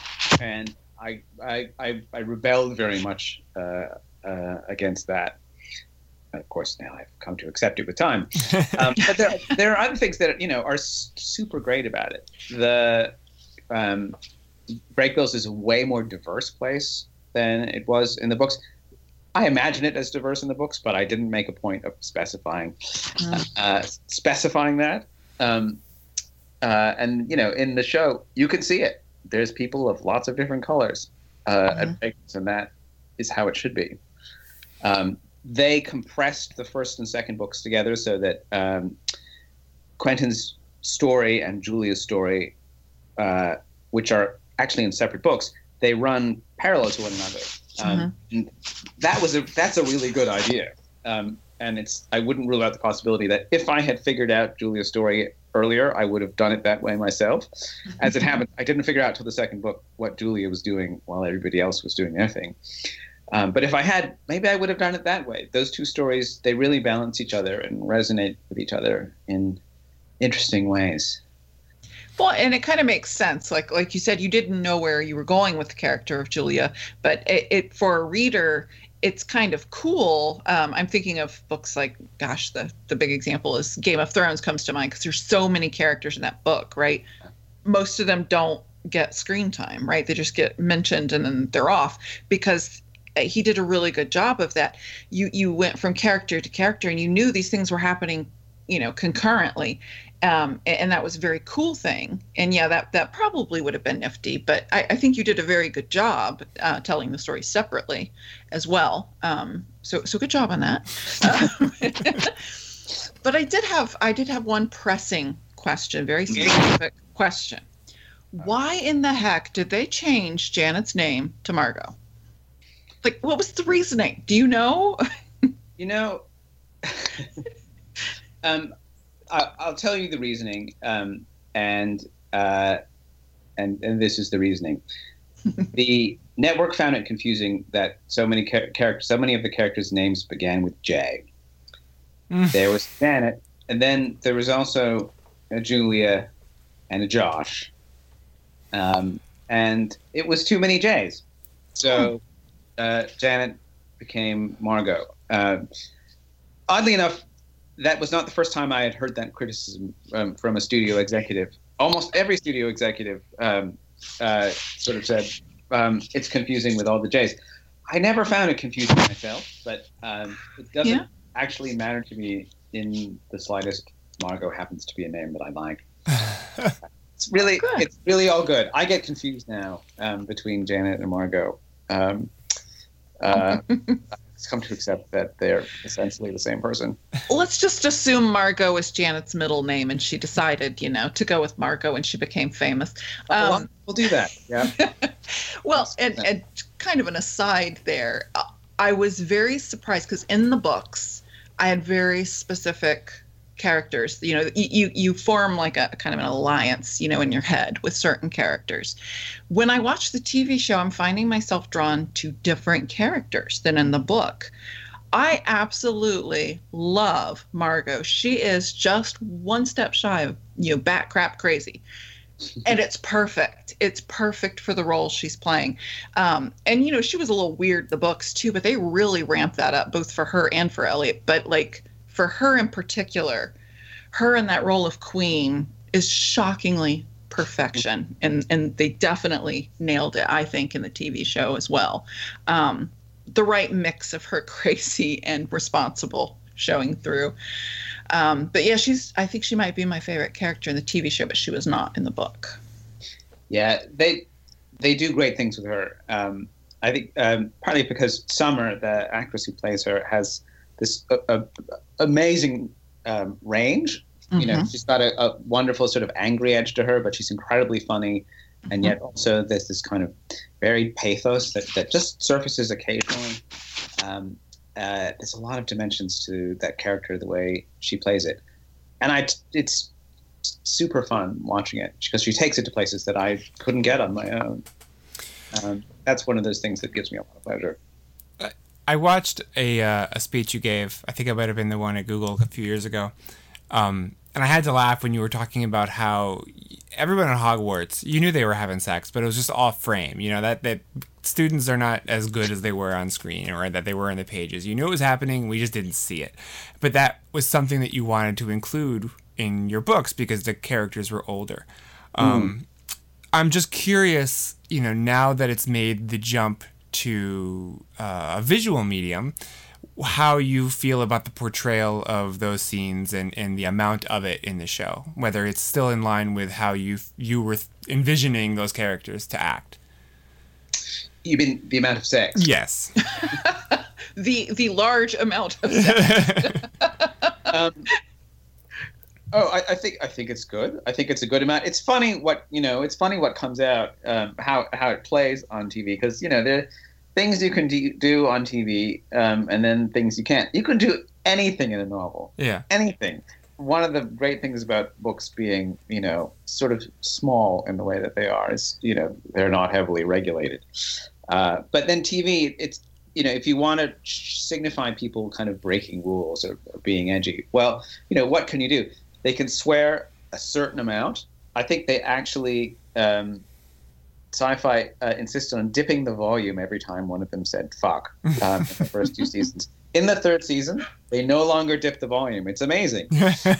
Speaker 6: And i i i, I rebelled very much uh, uh, against that. Of course now i've come to accept it with time. Um, but there, there are other things that you know are super great about it. The um, Breakbills is a way more diverse place than it was in the books. I imagine it as diverse in the books, but I didn't make a point of specifying uh, specifying that. Um, uh, and you know, in the show, you can see it. There's people of lots of different colors uh, at Breakbills, and that is how it should be. Um, they compressed the first and second books together so that um, Quentin's story and Julia's story, uh, which are actually in separate books, they run parallel to one another. Um, and That was a that's a really good idea, um, and it's I wouldn't rule out the possibility that if I had figured out Julia's story earlier, I would have done it that way myself. As it happened, I didn't figure out till the second book what Julia was doing while everybody else was doing their thing. Um, but if I had, maybe I would have done it that way. Those two stories, they really balance each other and resonate with each other in interesting ways.
Speaker 3: Well, and it kind of makes sense. Like like you said, you didn't know where you were going with the character of Julia, but it, it for a reader, it's kind of cool. Um, I'm thinking of books like, gosh, the the big example is Game of Thrones comes to mind because there's so many characters in that book, right? Most of them don't get screen time, right? They just get mentioned and then they're off because uh, he did a really good job of that. You you went from character to character and you knew these things were happening you know, concurrently. Um, and, that was a very cool thing. And yeah, that that probably would have been nifty. But I, I think you did a very good job uh, telling the story separately, as well. Um, so so good job on that. Um, but I did have I did have one pressing question, very specific question. Why in the heck did they change Janet's name to Margot? Like, what was the reasoning? Do you know?
Speaker 6: You know, um, I, I'll tell you the reasoning, um, and uh, and and this is the reasoning. the network found it confusing that so many char- characters, so many of the characters' names began with J.
Speaker 8: Mm.
Speaker 6: There was Janet, and then there was also a Julia and a Josh, um, and it was too many J's. So uh, Janet became Margot. Uh, oddly enough, that was not the first time I had heard that criticism um, from a studio executive. Almost every studio executive um, uh, sort of said um, it's confusing with all the J's. I never found it confusing myself, but um, it doesn't
Speaker 3: Yeah.
Speaker 6: actually matter to me in the slightest. Margot happens to be a name that I like. It's really,
Speaker 3: Good.
Speaker 6: it's really all good. I get confused now um, between Janet and Margot. Um, uh, come to accept that they're essentially the same person.
Speaker 3: Let's just assume Margot is Janet's middle name, and she decided, you know, to go with Margot, and she became famous.
Speaker 6: well,
Speaker 3: Um,
Speaker 6: we'll do that. Yeah.
Speaker 3: well, and, and kind of an aside there, uh, I was very surprised because in the books, I had very specific characters. You know, you, you form like a kind of an alliance, you know, in your head with certain characters. When I watch the TV show, I'm finding myself drawn to different characters than in the book. I absolutely love Margot. She is just one step shy of you know bat crap crazy, and it's perfect. It's perfect for the role she's playing. Um, and you know she was a little weird the books too, but they really ramped that up both for her and for Eliot. But like for her in particular, her in that role of queen is shockingly perfection, and and they definitely nailed it. I think in the TV show as well. Um, the right mix of her crazy and responsible showing through. Um, but yeah, she's. I think she might be my favorite character in the TV show, but she was not in the book.
Speaker 6: Yeah, they they do great things with her. Um, I think um, partly because Summer, the actress who plays her, has this uh, uh, amazing um, range. You know,
Speaker 3: Mhm.
Speaker 6: she's got a, a wonderful sort of angry edge to her, but she's incredibly funny, and yet also there's this kind of very pathos that, that just surfaces occasionally. Um, uh, there's a lot of dimensions to that character, the way she plays it, and I it's super fun watching it because she takes it to places that I couldn't get on my own. Um, that's one of those things that gives me a lot of pleasure.
Speaker 8: I watched a uh, a speech you gave. I think it might have been the one at Google a few years ago, um, and I had to laugh when you were talking about how everyone at Hogwarts, you knew they were having sex, but it was just off frame. You know that that students are not as good as they were on screen or that they were in the pages. You knew it was happening, we just didn't see it. But that was something that you wanted to include in your books because the characters were older. Um, I'm just curious, you know, now that it's made the jump to uh, a visual medium, how you feel about the portrayal of those scenes and, and the amount of it in the show, whether it's still in line with how you you were envisioning those characters to act.
Speaker 6: You mean the amount of sex?
Speaker 8: Yes.
Speaker 3: The the large amount of sex.
Speaker 6: um, oh, I, I think I think it's good. I think it's a good amount. It's funny what you know. It's funny what comes out, um, how how it plays on TV because you know there are things you can do, do on TV, um, and then things you can't. You can do anything in a novel.
Speaker 8: Yeah.
Speaker 6: anything. One of the great things about books being, you know, sort of small in the way that they are is, you know, they're not heavily regulated. Uh, but then TV, it's, you know, if you want to signify people kind of breaking rules or, or being edgy, well, you know, what can you do? They can swear a certain amount. I think they actually, um, Syfy uh, insisted on dipping the volume every time one of them said "fuck" um, in the first two seasons. In the third season, they no longer dip the volume. It's amazing.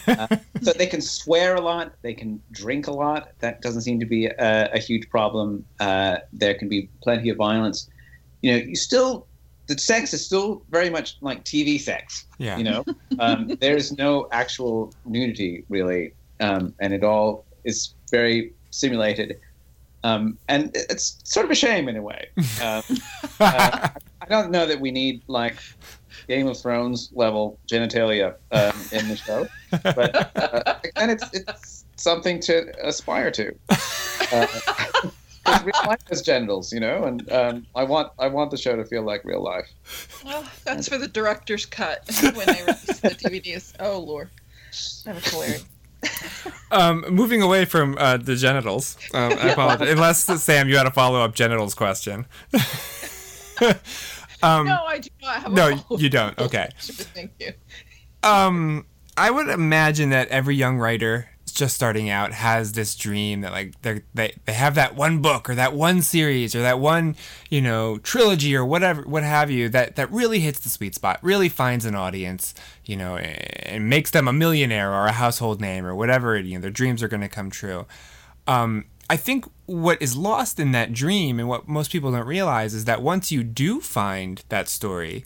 Speaker 6: Uh, so they can swear a lot. They can drink a lot. That doesn't seem to be a, a huge problem. Uh, there can be plenty of violence. You know, you still the sex is still very much like TV sex.
Speaker 8: Yeah.
Speaker 6: You know, um, there's no actual nudity really, um, and it all is very simulated. Um, and it's sort of a shame in a way. Um, uh, I don't know that we need like Game of Thrones level genitalia um, in the show, but uh, and it's it's something to aspire to. Uh, 'cause we like those genitals, you know, and um, I want I want the show to feel like real life.
Speaker 3: Well, that's for the director's cut when they release the DVDs. Oh lord, that was hilarious.
Speaker 8: Um, moving away from uh, the genitals, um, I apologize. Unless Sam, you had a follow up genitals question. um,
Speaker 3: no, I do not have.
Speaker 8: no, you don't. Okay.
Speaker 3: Thank you.
Speaker 8: um, I would imagine that every young writer just starting out has this dream that like they they they have that one book or that one series or that one you know trilogy or whatever what have you that that really hits the sweet spot, really finds an audience, you know, and makes them a millionaire or a household name or whatever you know their dreams are going to come true. Um, I think what is lost in that dream and what most people don't realize is that once you do find that story,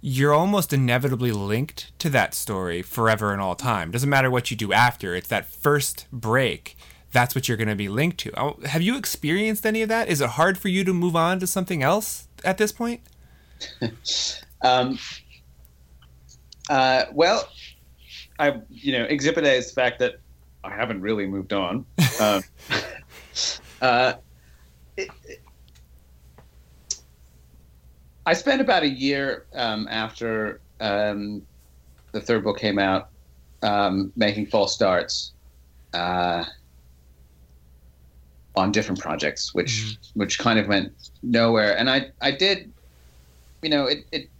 Speaker 8: you're almost inevitably linked to that story forever and all time. Doesn't matter what you do after, it's that first break. That's what you're going to be linked to. Oh, Have you experienced any of that? Is it hard for you to move on to something else at this point?
Speaker 6: Um, uh, well, I you know Exhibit A is the fact that I haven't really moved on. Um, uh, it, it- I spent about a year um, after um, the third book came out um, making false starts uh, on different projects, which which kind of went nowhere. And I I did, you know, it it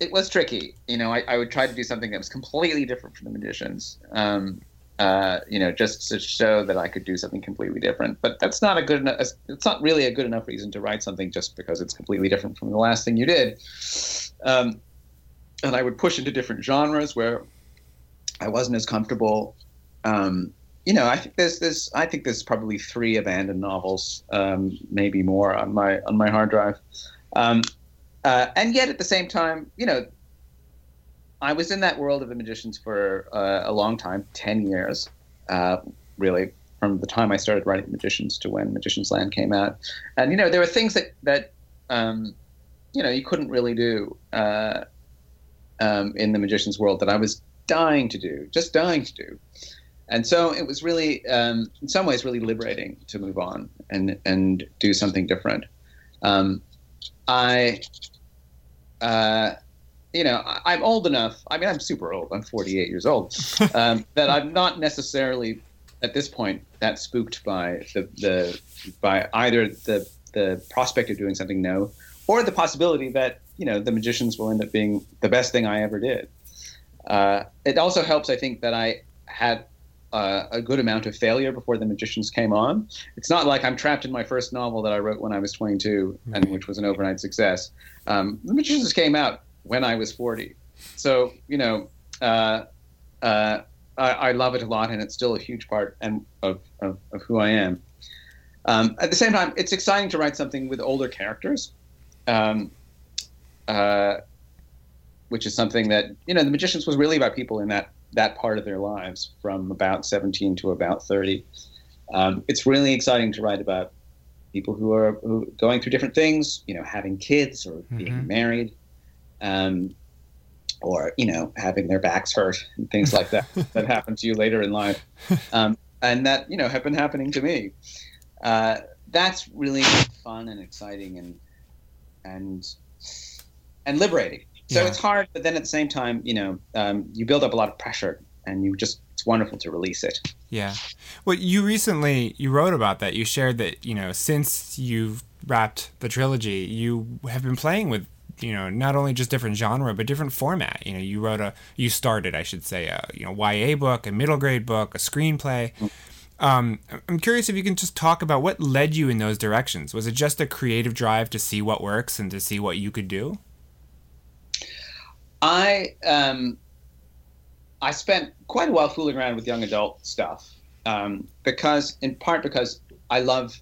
Speaker 6: it was tricky. You know, I, I would try to do something that was completely different from the magicians. Um, uh, you know, just to show that I could do something completely different. But that's not a good enough. It's not really a good enough reason to write something just because it's completely different from the last thing you did. Um, and I would push into different genres where I wasn't as comfortable. Um, you know, I think there's there's I think there's probably three abandoned novels, um, maybe more on my on my hard drive. Um, uh, and yet at the same time, you know, I was in that world of the magicians for uh, a long time, ten years, uh, really, from the time I started writing Magicians to when Magicians Land came out. And you know, there were things that that um, you know you couldn't really do uh, um, in the magicians world that I was dying to do, just dying to do. And so it was really, um, in some ways, really liberating to move on and and do something different. Um, I, uh, you know, I- I'm old enough. I mean, I'm super old. I'm 48 years old. Um, that I'm not necessarily at this point that spooked by the, the by either the the prospect of doing something no, or the possibility that you know the magicians will end up being the best thing I ever did. Uh, it also helps, I think, that I had uh, a good amount of failure before the magicians came on. It's not like I'm trapped in my first novel that I wrote when I was 22 and which was an overnight success. Um, the magicians came out when I was 40, so you know. Uh, uh, I, I love it a lot, and it's still a huge part and of, of, of who I am. Um, at the same time, it's exciting to write something with older characters, um, uh, which is something that you know, The Magicians was really about people in that that part of their lives from about 17 to about 30. Um, it's really exciting to write about people who are who, going through different things, you know, having kids or being married. Um, or you know having their backs hurt and things like that that happen to you later in life um, and that you know have been happening to me uh, that's really fun and exciting and and and liberating so
Speaker 8: Yeah.
Speaker 6: it's hard but then at the same time you know um, you build up a lot of pressure and you just it's wonderful to release it
Speaker 8: Yeah. Well, you recently you wrote about that. You shared that you know since you've wrapped the trilogy, you have been playing with you know not only just different genre but different format. You know, you wrote a you started, I should say, a you know YA book, a middle grade book, a screenplay. Um, I'm curious if you can just talk about what led you in those directions. Was it just a creative drive to see what works and to see what you could do?
Speaker 6: I um, I spent quite a while fooling around with young adult stuff um, because, in part, because I love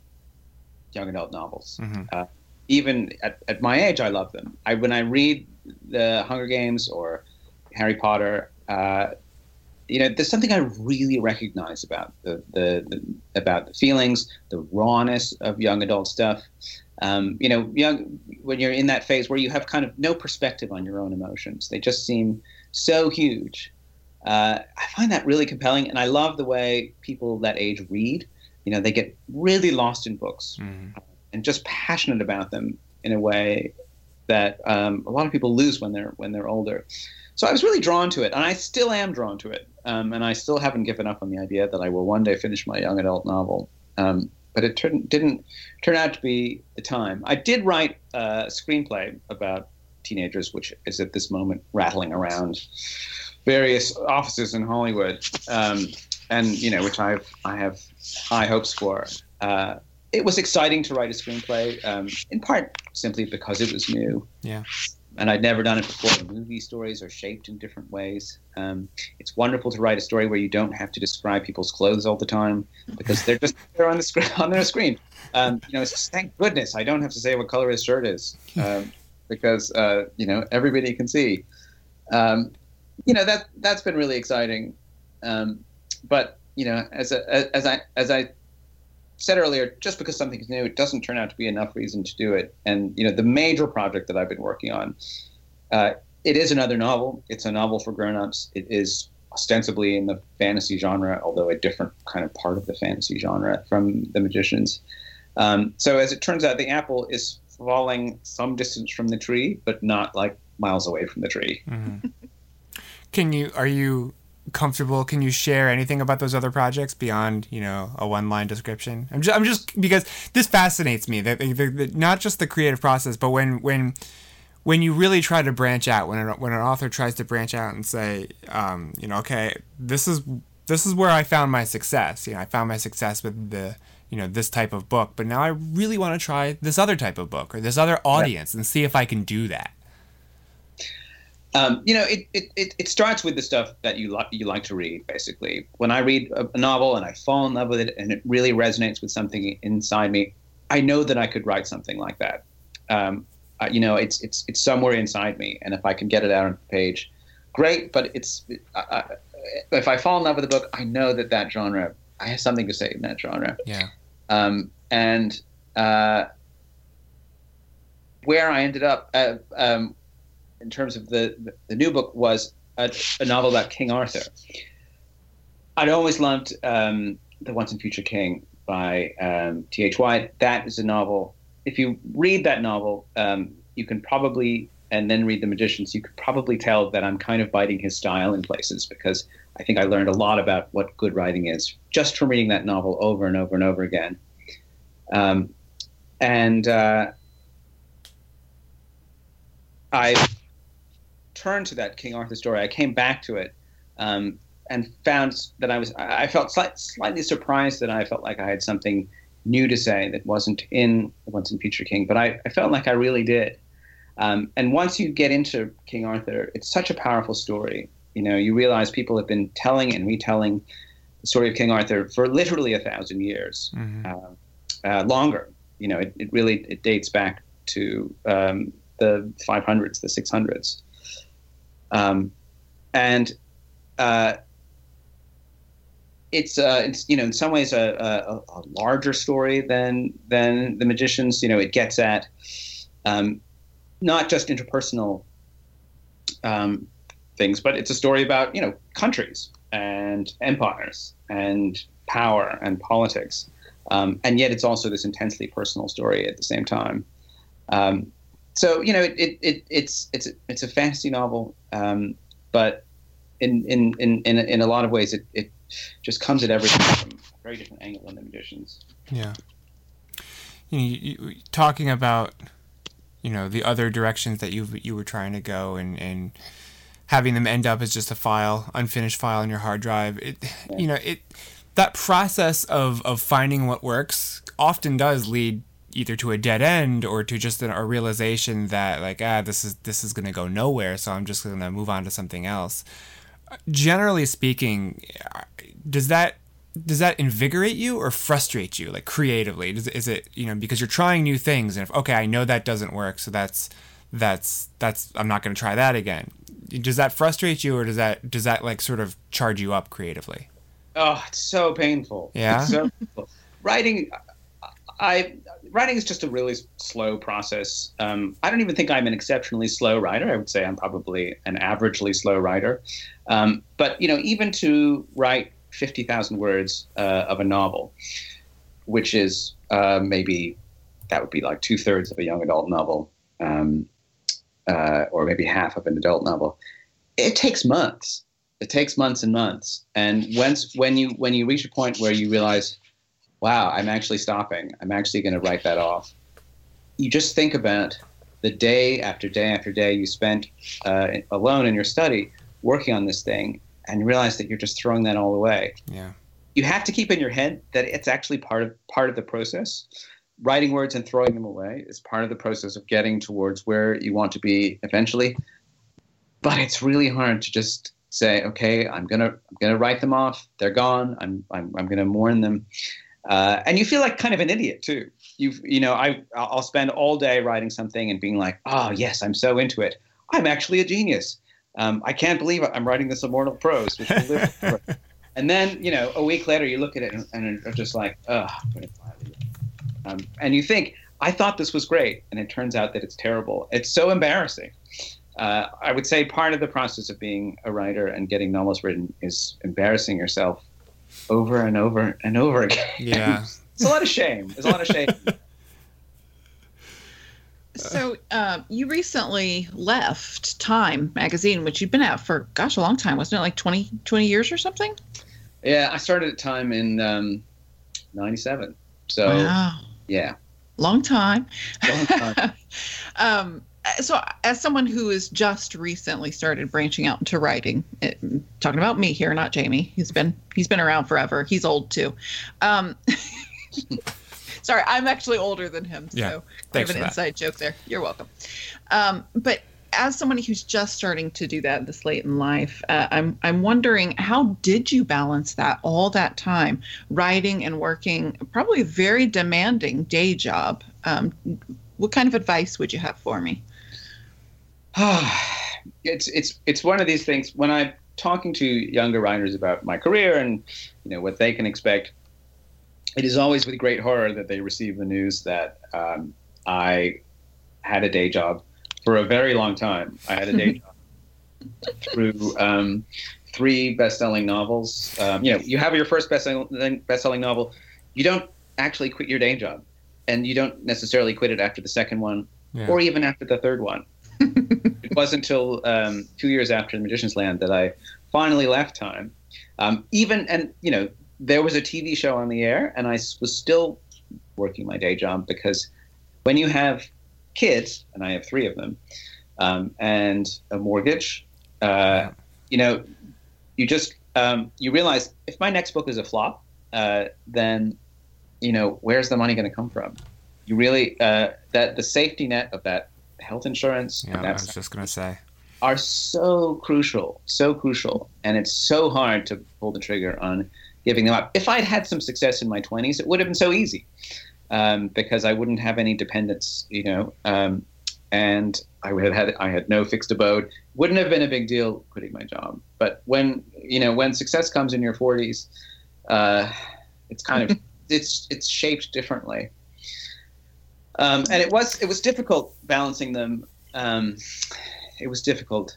Speaker 6: young adult novels.
Speaker 8: Mhm.
Speaker 6: Uh, even at, at my age, I love them. I when I read the Hunger Games or Harry Potter, uh, you know, there's something I really recognize about the, the, the about the feelings, the rawness of young adult stuff. Um, you know, young when you're in that phase where you have kind of no perspective on your own emotions, they just seem so huge. Uh, I find that really compelling, and I love the way people that age read. You know, they get really lost in books
Speaker 8: Mhm.
Speaker 6: And just passionate about them in a way that um, a lot of people lose when they're when they're older. So I was really drawn to it, and I still am drawn to it. Um, and I still haven't given up on the idea that I will one day finish my young adult novel. Um, but it didn't turn out to be the time. I did write a screenplay about teenagers, which is at this moment rattling around various offices in Hollywood, um, and you know, which I've I have high hopes for. Uh, it was exciting to write a screenplay, um, in part simply because it was new.
Speaker 8: Yeah.
Speaker 6: And I'd never done it before. Movie stories are shaped in different ways. Um, it's wonderful to write a story where you don't have to describe people's clothes all the time because they're just there on the screen on their screen. Um, you know, it's just, thank goodness I don't have to say what color his shirt is um, because uh, you know everybody can see. Um, you know that that's been really exciting. Um, but you know, as a, as I as I said earlier, just because something is new, it doesn't turn out to be enough reason to do it. And you know, the major project that I've been working on, uh, it is another novel. It's a novel for grown-ups. It is ostensibly in the fantasy genre, although a different kind of part of the fantasy genre from The Magicians. Um, so as it turns out, the apple is falling some distance from the tree, but not like miles away from the tree.
Speaker 8: Can you are you comfortable? Can you share anything about those other projects beyond you know a one line description? I'm just I'm just because this fascinates me that the, the, not just the creative process, but when when when you really try to branch out, when an, when an author tries to branch out and say, um, you know, okay, this is this is where I found my success. You know, I found my success with the you know this type of book, but now I really want to try this other type of book or this other audience and see if I can do that.
Speaker 6: Um, you know, it, it, it, it starts with the stuff that you like you like to read. Basically, when I read a, a novel and I fall in love with it and it really resonates with something inside me, I know that I could write something like that. Um, uh, you know, it's it's it's somewhere inside me, and if I can get it out on the page, great. But it's uh, if I fall in love with a book, I know that that genre, I have something to say in that genre.
Speaker 8: Yeah.
Speaker 6: Um, and uh, where I ended up, uh, um, in terms of the the new book, was a, a novel about King Arthur. I'd always loved um, the Once and Future King by um, T. H. White. That is a novel. If you read that novel, um, you can probably, and then read The Magicians, you could probably tell that I'm kind of biting his style in places because I think I learned a lot about what good writing is just from reading that novel over and over and over again. Um, and uh, I turned to that King Arthur story. I came back to it um, and found that I was. I felt slight, slightly surprised that I felt like I had something new to say that wasn't in Once and Future King, but I, I felt like I really did. Um, and once you get into King Arthur, it's such a powerful story. You know, you realize people have been telling and retelling the story of King Arthur for literally a thousand years,
Speaker 8: Mhm.
Speaker 6: uh, uh, longer. You know, it, it really it dates back to um, the 500s, the 600s, um, and uh, it's uh, it's you know in some ways a, a, a larger story than than the magicians. You know, it gets at um, not just interpersonal um, things, but it's a story about you know countries and empires and power and politics, um, and yet it's also this intensely personal story at the same time. Um, so you know, it, it, it it's it's it's a fantasy novel, um, but in in, in in in a lot of ways, it, it just comes at everything from a very different angle than the magicians.
Speaker 8: Yeah. You know, you, you, talking about, you know, the other directions that you you were trying to go and and having them end up as just a file, unfinished file on your hard drive. It, you know, it that process of of finding what works often does lead either to a dead end or to just a, a realization that like ah this is this is going to go nowhere so i'm just going to move on to something else generally speaking does that does that invigorate you or frustrate you like creatively does, is it you know because you're trying new things and if okay i know that doesn't work so that's that's that's i'm not going to try that again does that frustrate you or does that does that like sort of charge you up creatively
Speaker 6: Oh, it's so painful.
Speaker 8: Yeah?
Speaker 6: It's so painful. Writing, I writing is just a really slow process. Um, I don't even think I'm an exceptionally slow writer. I would say I'm probably an averagely slow writer. Um, but you know, even to write fifty thousand words uh, of a novel, which is uh, maybe that would be like two thirds of a young adult novel, um, uh, or maybe half of an adult novel. It takes months it takes months and months and once when you when you reach a point where you realize wow i'm actually stopping i'm actually going to write that off you just think about the day after day after day you spent uh, alone in your study working on this thing and realize that you're just throwing that all away
Speaker 8: yeah
Speaker 6: you have to keep in your head that it's actually part of part of the process writing words and throwing them away is part of the process of getting towards where you want to be eventually but it's really hard to just say, okay, I'm gonna I'm gonna write them off. They're gone. I'm I'm, I'm gonna mourn them. Uh, and you feel like kind of an idiot too. You you know I I'll spend all day writing something and being like, oh yes, I'm so into it. I'm actually a genius. Um, I can't believe I'm writing this immortal prose. Which live and then you know a week later you look at it and, and are just like, oh. Um, and you think I thought this was great, and it turns out that it's terrible. It's so embarrassing uh, I would say part of the process of being a writer and getting novels written is embarrassing yourself over and over and over again.
Speaker 8: Yeah.
Speaker 6: it's a lot of shame. There's a lot of shame.
Speaker 3: So, uh, you recently left Time magazine, which you've been at for, gosh, a long time, wasn't it? Like 20, 20 years or something?
Speaker 6: Yeah, I started at Time in um, 97. So,
Speaker 3: wow.
Speaker 6: yeah.
Speaker 3: Long time.
Speaker 6: Long time.
Speaker 3: um, so as someone who has just recently started branching out into writing it, talking about me here not jamie. He's been he's been around forever. He's old too. Um, sorry i'm actually older than him so
Speaker 8: Yeah,
Speaker 3: kind
Speaker 8: thanks
Speaker 3: of an inside joke there. You're welcome. Um, but as somebody who's just starting to do that this late in life uh, i'm i'm wondering how did you balance that all that time writing and working probably a very demanding day job? Um, what kind of advice would you have for me
Speaker 6: it's it's it's one of these things when I'm talking to younger writers about my career and you know what they can expect. It is always with great horror that they receive the news that um, I had a day job for a very long time. I had a day job through um, three best-selling novels. Um, you know, you have your first best-selling best-selling novel. You don't actually quit your day job, and you don't necessarily quit it after the second one,
Speaker 8: Yeah.
Speaker 6: or even after the third one it wasn't until um, two years after The Magician's Land that I finally left Time. Um, even and you know there was a TV show on the air, and I was still working my day job because when you have kids, and I have three of them, um, and a mortgage, uh, you know, you just um, you realize if my next book is a flop, uh, then you know where's the money going to come from? You really uh, that the safety net of that health insurance
Speaker 8: Yeah,
Speaker 6: and
Speaker 8: I was just gonna say.
Speaker 6: are so crucial, so crucial, and it's so hard to pull the trigger on giving them up. If I'd had some success in my 20s, it would have been so easy um, because I wouldn't have any dependents, you know, um, and I would have had I had no fixed abode. Wouldn't have been a big deal quitting my job. But when you know when success comes in your 40s, uh, it's kind of it's it's shaped differently. Um, and it was it was difficult balancing them. Um, it was difficult.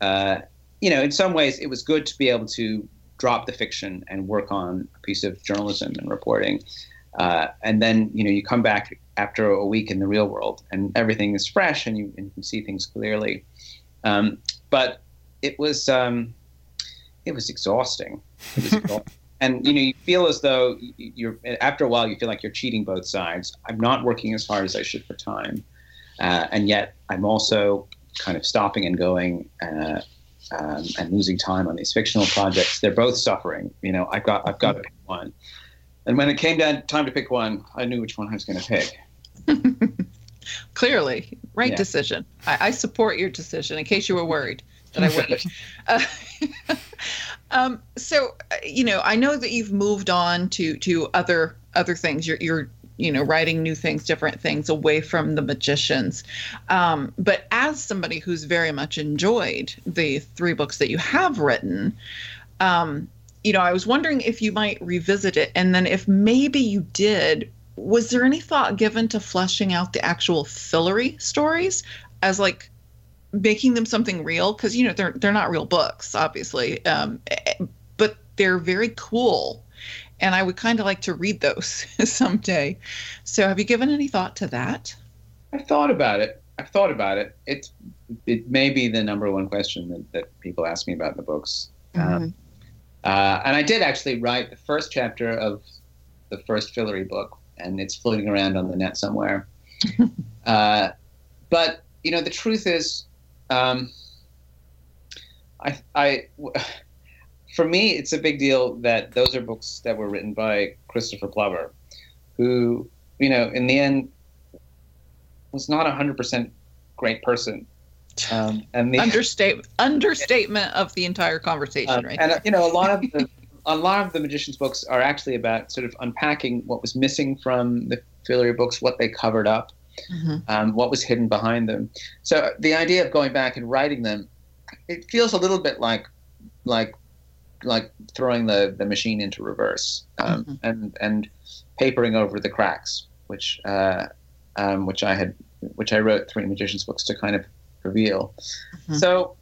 Speaker 6: Uh, you know, in some ways, it was good to be able to drop the fiction and work on a piece of journalism and reporting. Uh, and then, you know, you come back after a week in the real world and everything is fresh and you, and you can see things clearly. Um, but it was, um, it was exhausting. It was exhausting. and, you know, you feel as though you- you're, after a while, you feel like you're cheating both sides. I'm not working as hard as I should for time. Uh, and yet I'm also kind of stopping and going uh, um, and losing time on these fictional projects. They're both suffering. You know, I've got I've got to pick one. And when it came down time to pick one, I knew which one I was going to pick.
Speaker 3: Clearly, right
Speaker 6: Yeah.
Speaker 3: decision. I, I support your decision. In case you were worried. that I wouldn't. uh, um, so, uh, you know, I know that you've moved on to to other other things. You're you're you know writing new things, different things away from the magicians. Um, but as somebody who's very much enjoyed the three books that you have written, um, you know, I was wondering if you might revisit it, and then if maybe you did, was there any thought given to fleshing out the actual Fillory stories as like making them something real? Because you know they're they're not real books, obviously, um, but they're very cool, and I would kind of like to read those someday. So, have you given any thought to that?
Speaker 6: I've thought about it. I've thought about it. It's it may be the number one question that, that people ask me about in the books. Um, uh, and I did actually write the first chapter of the first Fillory book, and it's floating around on the net somewhere. uh, but you know, the truth is, um, I, I, for me, it's a big deal that those are books that were written by Christopher Plover, who, you know, in the end, was not a hundred percent great person. Um, and the,
Speaker 3: understatement understatement of the entire conversation,
Speaker 6: um,
Speaker 3: right?
Speaker 6: and
Speaker 3: there.
Speaker 6: you know, a lot of the a lot of the magician's books are actually about sort of unpacking what was missing from the Fillory books, what they covered up,
Speaker 3: Mhm.
Speaker 6: um, what was hidden behind them. So the idea of going back and writing them, it feels a little bit like like like throwing the, the machine into reverse um,
Speaker 3: Mhm.
Speaker 6: and and papering over the cracks, which uh, um, which I had which I wrote three magicians books to kind of reveal.
Speaker 3: Mhm.
Speaker 6: So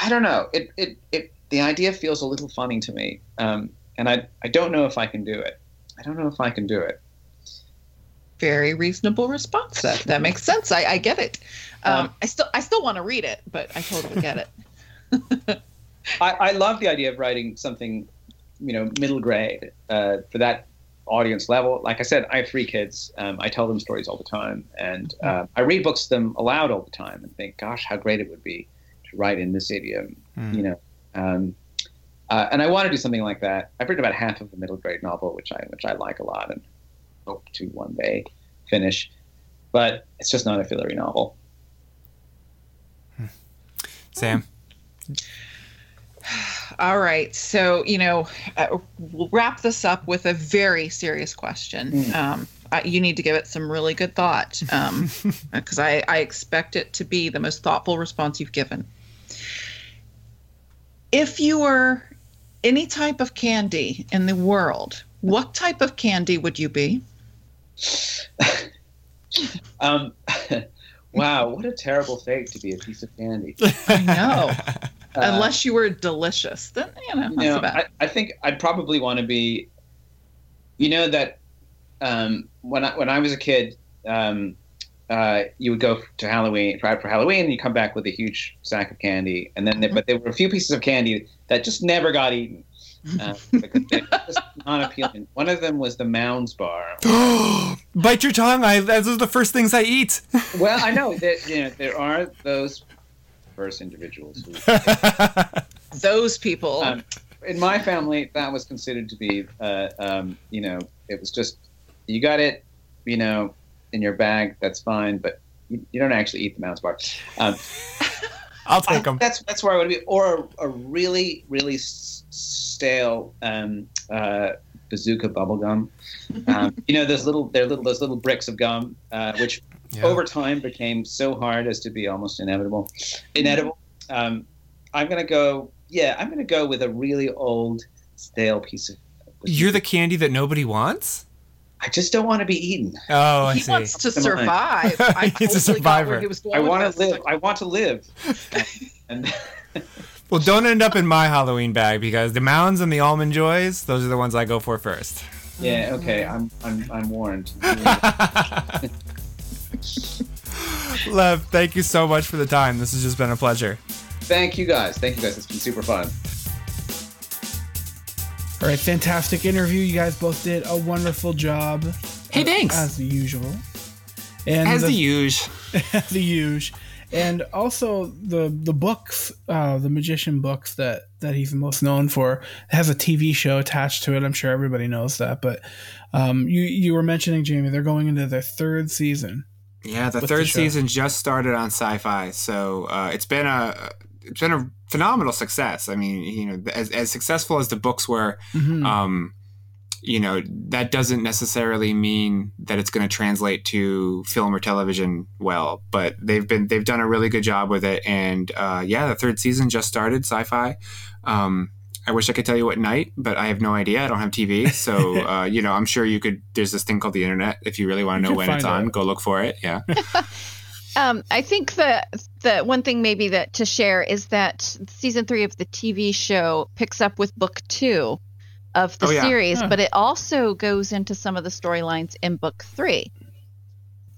Speaker 6: I don't know. It, it it the idea feels a little funny to me, um, and I I don't know if I can do it. I don't know if I can do it.
Speaker 3: Very reasonable response. That that makes sense. I, I get it. Um,
Speaker 6: Um,
Speaker 3: I still I still want to read it, but I totally get it.
Speaker 6: I, I love the idea of writing something, you know, middle grade uh, for that audience level. Like I said, I have three kids. Um, I tell them stories all the time, and uh, I read books to them aloud all the time, and think, gosh, how great it would be to write in this idiom,
Speaker 8: Hmm.
Speaker 6: you know. Um, uh, and I want to do something like that. I've written about half of a middle grade novel, which I which I like a lot, and hope to one day finish. But it's just not a Fillory novel.
Speaker 8: Sam.
Speaker 3: All right. So, you know, uh, we'll wrap this up with a very serious question.
Speaker 6: Mm.
Speaker 3: Um, I, you need to give it some really good thought because I, I expect it to be the most thoughtful response you've given. If you were any type of candy in the world, what type of candy would you be?
Speaker 6: Um, wow, what a terrible fate to be a piece of candy.
Speaker 3: I know.
Speaker 6: Uh,
Speaker 3: Unless you were delicious, then, you know,
Speaker 6: you know. I, I think I'd probably want to be. You know that um, when I when I was a kid, um, uh, you would go to Halloween, try it for Halloween, and you come back with a huge sack of candy, and then there, but there were a few pieces of candy that just never got eaten. Uh, because they were just not appealing. One of them was the Mounds bar.
Speaker 8: Bite your tongue. I those are the first things I eat.
Speaker 6: Well, I know that you know there are those first individuals who
Speaker 3: Those people.
Speaker 6: Um, in my family, that was considered to be, uh, um, you know, it was just you got it, you know, in your bag. That's fine, but you, you don't actually eat the Mounds bar. Um,
Speaker 8: I'll take them.
Speaker 6: that's that's where I would be, or a, a really really s- stale um, uh, bazooka bubble gum. Um, you know, those little they're little those little bricks of gum, uh, which
Speaker 8: Yeah.
Speaker 6: over time became so hard as to be almost inevitable, inedible. Um, I'm gonna go. Yeah, I'm gonna go with a really old, stale piece of.
Speaker 8: You're the candy that nobody wants.
Speaker 6: I just don't want to be eaten.
Speaker 8: Oh, I
Speaker 3: he
Speaker 8: see.
Speaker 3: wants to
Speaker 6: Come
Speaker 3: survive. I
Speaker 8: He's a
Speaker 3: totally got where
Speaker 8: survivor.
Speaker 3: he was
Speaker 6: I want to live. I want to live. and
Speaker 8: Well, don't end up in my Halloween bag because the mounds and the almond joys, those are the ones I go for first.
Speaker 6: yeah, okay, I'm I'm I'm warned.
Speaker 8: Lev, thank you so much for the time. This has just been a pleasure.
Speaker 6: Thank you guys. Thank you guys. It's been super fun.
Speaker 7: All right, fantastic interview. You guys both did a wonderful job.
Speaker 8: Hey, thanks.
Speaker 7: As usual. And
Speaker 8: As the huge.
Speaker 7: the huge. And also the the books, uh, the magician books that that he's most known for has a TV show attached to it. I'm sure everybody knows that. But um, you you were mentioning Jamie, they're going into their third season.
Speaker 8: Yeah, the third
Speaker 7: the
Speaker 8: season just started on Syfy, so uh, it's been a it's been a phenomenal success. I mean, you know, as as successful as the books were,
Speaker 7: Mhm.
Speaker 8: um, you know, that doesn't necessarily mean that it's going to translate to film or television well. But they've been they've done a really good job with it, and uh, yeah, the third season just started. Syfy. Um, I wish I could tell you what night, but I have no idea. I don't have TV, so uh, you know, I'm sure you could. There's this thing called the internet. If you really want to know when it's
Speaker 7: find
Speaker 8: on,
Speaker 7: out.
Speaker 8: go look for it. Yeah.
Speaker 9: Um, I think the the one thing maybe that to share is that season three of the TV show picks up with book two of the
Speaker 8: Oh, yeah.
Speaker 9: series,
Speaker 7: Huh.
Speaker 9: but it also goes into some of the storylines in book three.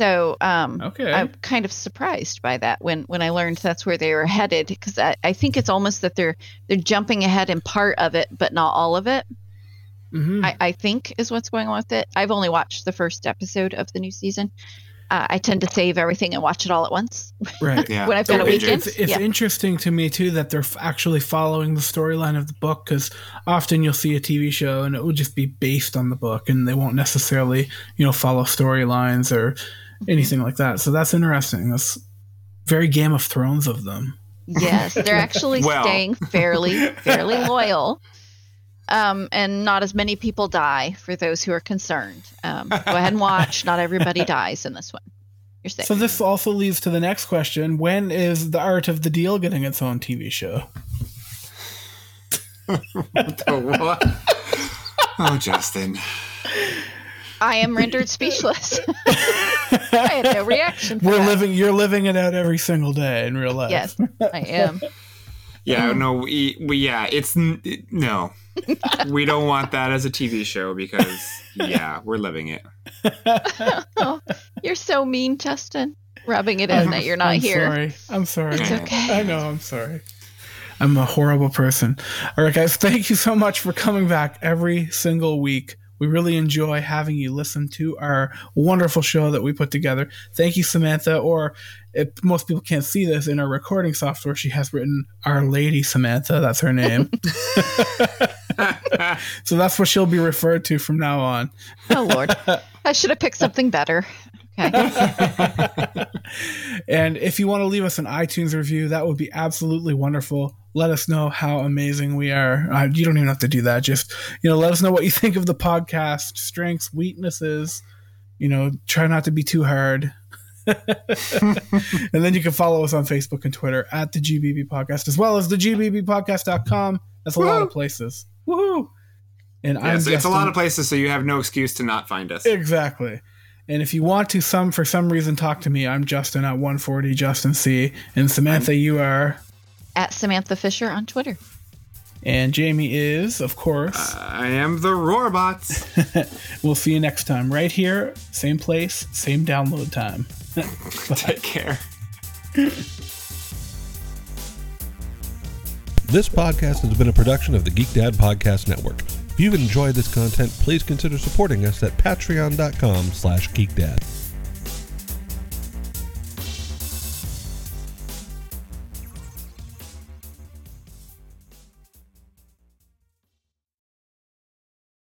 Speaker 9: So um,
Speaker 7: Okay.
Speaker 9: I'm kind of surprised by that when when I learned that's where they were headed because I, I think it's almost that they're they're jumping ahead in part of it, but not all of it.
Speaker 7: Mhm.
Speaker 9: I, I think is what's going on with it. I've only watched the first episode of the new season. Uh, I tend to save everything and watch it all at once
Speaker 7: right.
Speaker 8: Yeah.
Speaker 9: when I've got a
Speaker 8: Don't binge it.
Speaker 9: weekend.
Speaker 7: It's, it's
Speaker 9: yeah.
Speaker 7: interesting to me too that they're f- actually following the storyline of the book because often you'll see a TV show and it will just be based on the book and they won't necessarily you know follow storylines or anything like that. So that's interesting. That's very Game of Thrones of them.
Speaker 9: Yes, they're actually
Speaker 8: Well.
Speaker 9: staying fairly fairly loyal. Um, and not as many people die for those who are concerned. Um, go ahead and watch. Not everybody dies in this one. You're safe.
Speaker 7: So this also leads to the next question: When is the Art of the Deal getting its own TV show?
Speaker 8: Oh, what? oh, Justin.
Speaker 9: I am rendered speechless. I had no reaction. For
Speaker 7: We're
Speaker 9: that.
Speaker 7: living. You're living it out every single day in real life.
Speaker 9: Yes, I am.
Speaker 8: Yeah, no, we, we yeah, it's it- no. We don't want that as a TV show because yeah, we're living it.
Speaker 9: Oh, you're so mean, Justin. Rubbing it in that you're not
Speaker 7: I'm
Speaker 9: here.
Speaker 7: Sorry. I'm sorry.
Speaker 9: It's okay.
Speaker 7: I know. I'm sorry. I'm a horrible person. All right, guys. Thank you so much for coming back every single week. We really enjoy having you listen to our wonderful show that we put together. Thank you, Samantha. Or if most people can't see this in our recording software, she has written Our Lady Samantha. That's her name. so that's what she'll be referred to from now on.
Speaker 9: Oh Lord, I should have picked something better. Okay.
Speaker 7: And if you want to leave us an iTunes review, that would be absolutely wonderful. Let us know how amazing we are. Uh, you don't even have to do that. Just, you know, let us know what you think of the podcast, strengths, weaknesses. You know, try not to be too hard. and then you can follow us on Facebook and Twitter at the GBB Podcast, as well as the GBBpodcast.com. That's a lot of places. Woohoo! And I'm
Speaker 8: Yes, it's a lot of places, so you have no excuse to not find us.
Speaker 7: Exactly. And if you want to some for some reason talk to me, I'm Justin at 140 Justin C. And Samantha, you are.
Speaker 9: At Samantha Fisher on Twitter.
Speaker 7: And Jamie is, of course.
Speaker 8: I am the Roarbots.
Speaker 7: we'll see you next time, right here, same place, same download time.
Speaker 8: Take care.
Speaker 10: This podcast has been a production of the Geek Dad Podcast Network. If you've enjoyed this content, please consider supporting us at patreon.com slash geekdad.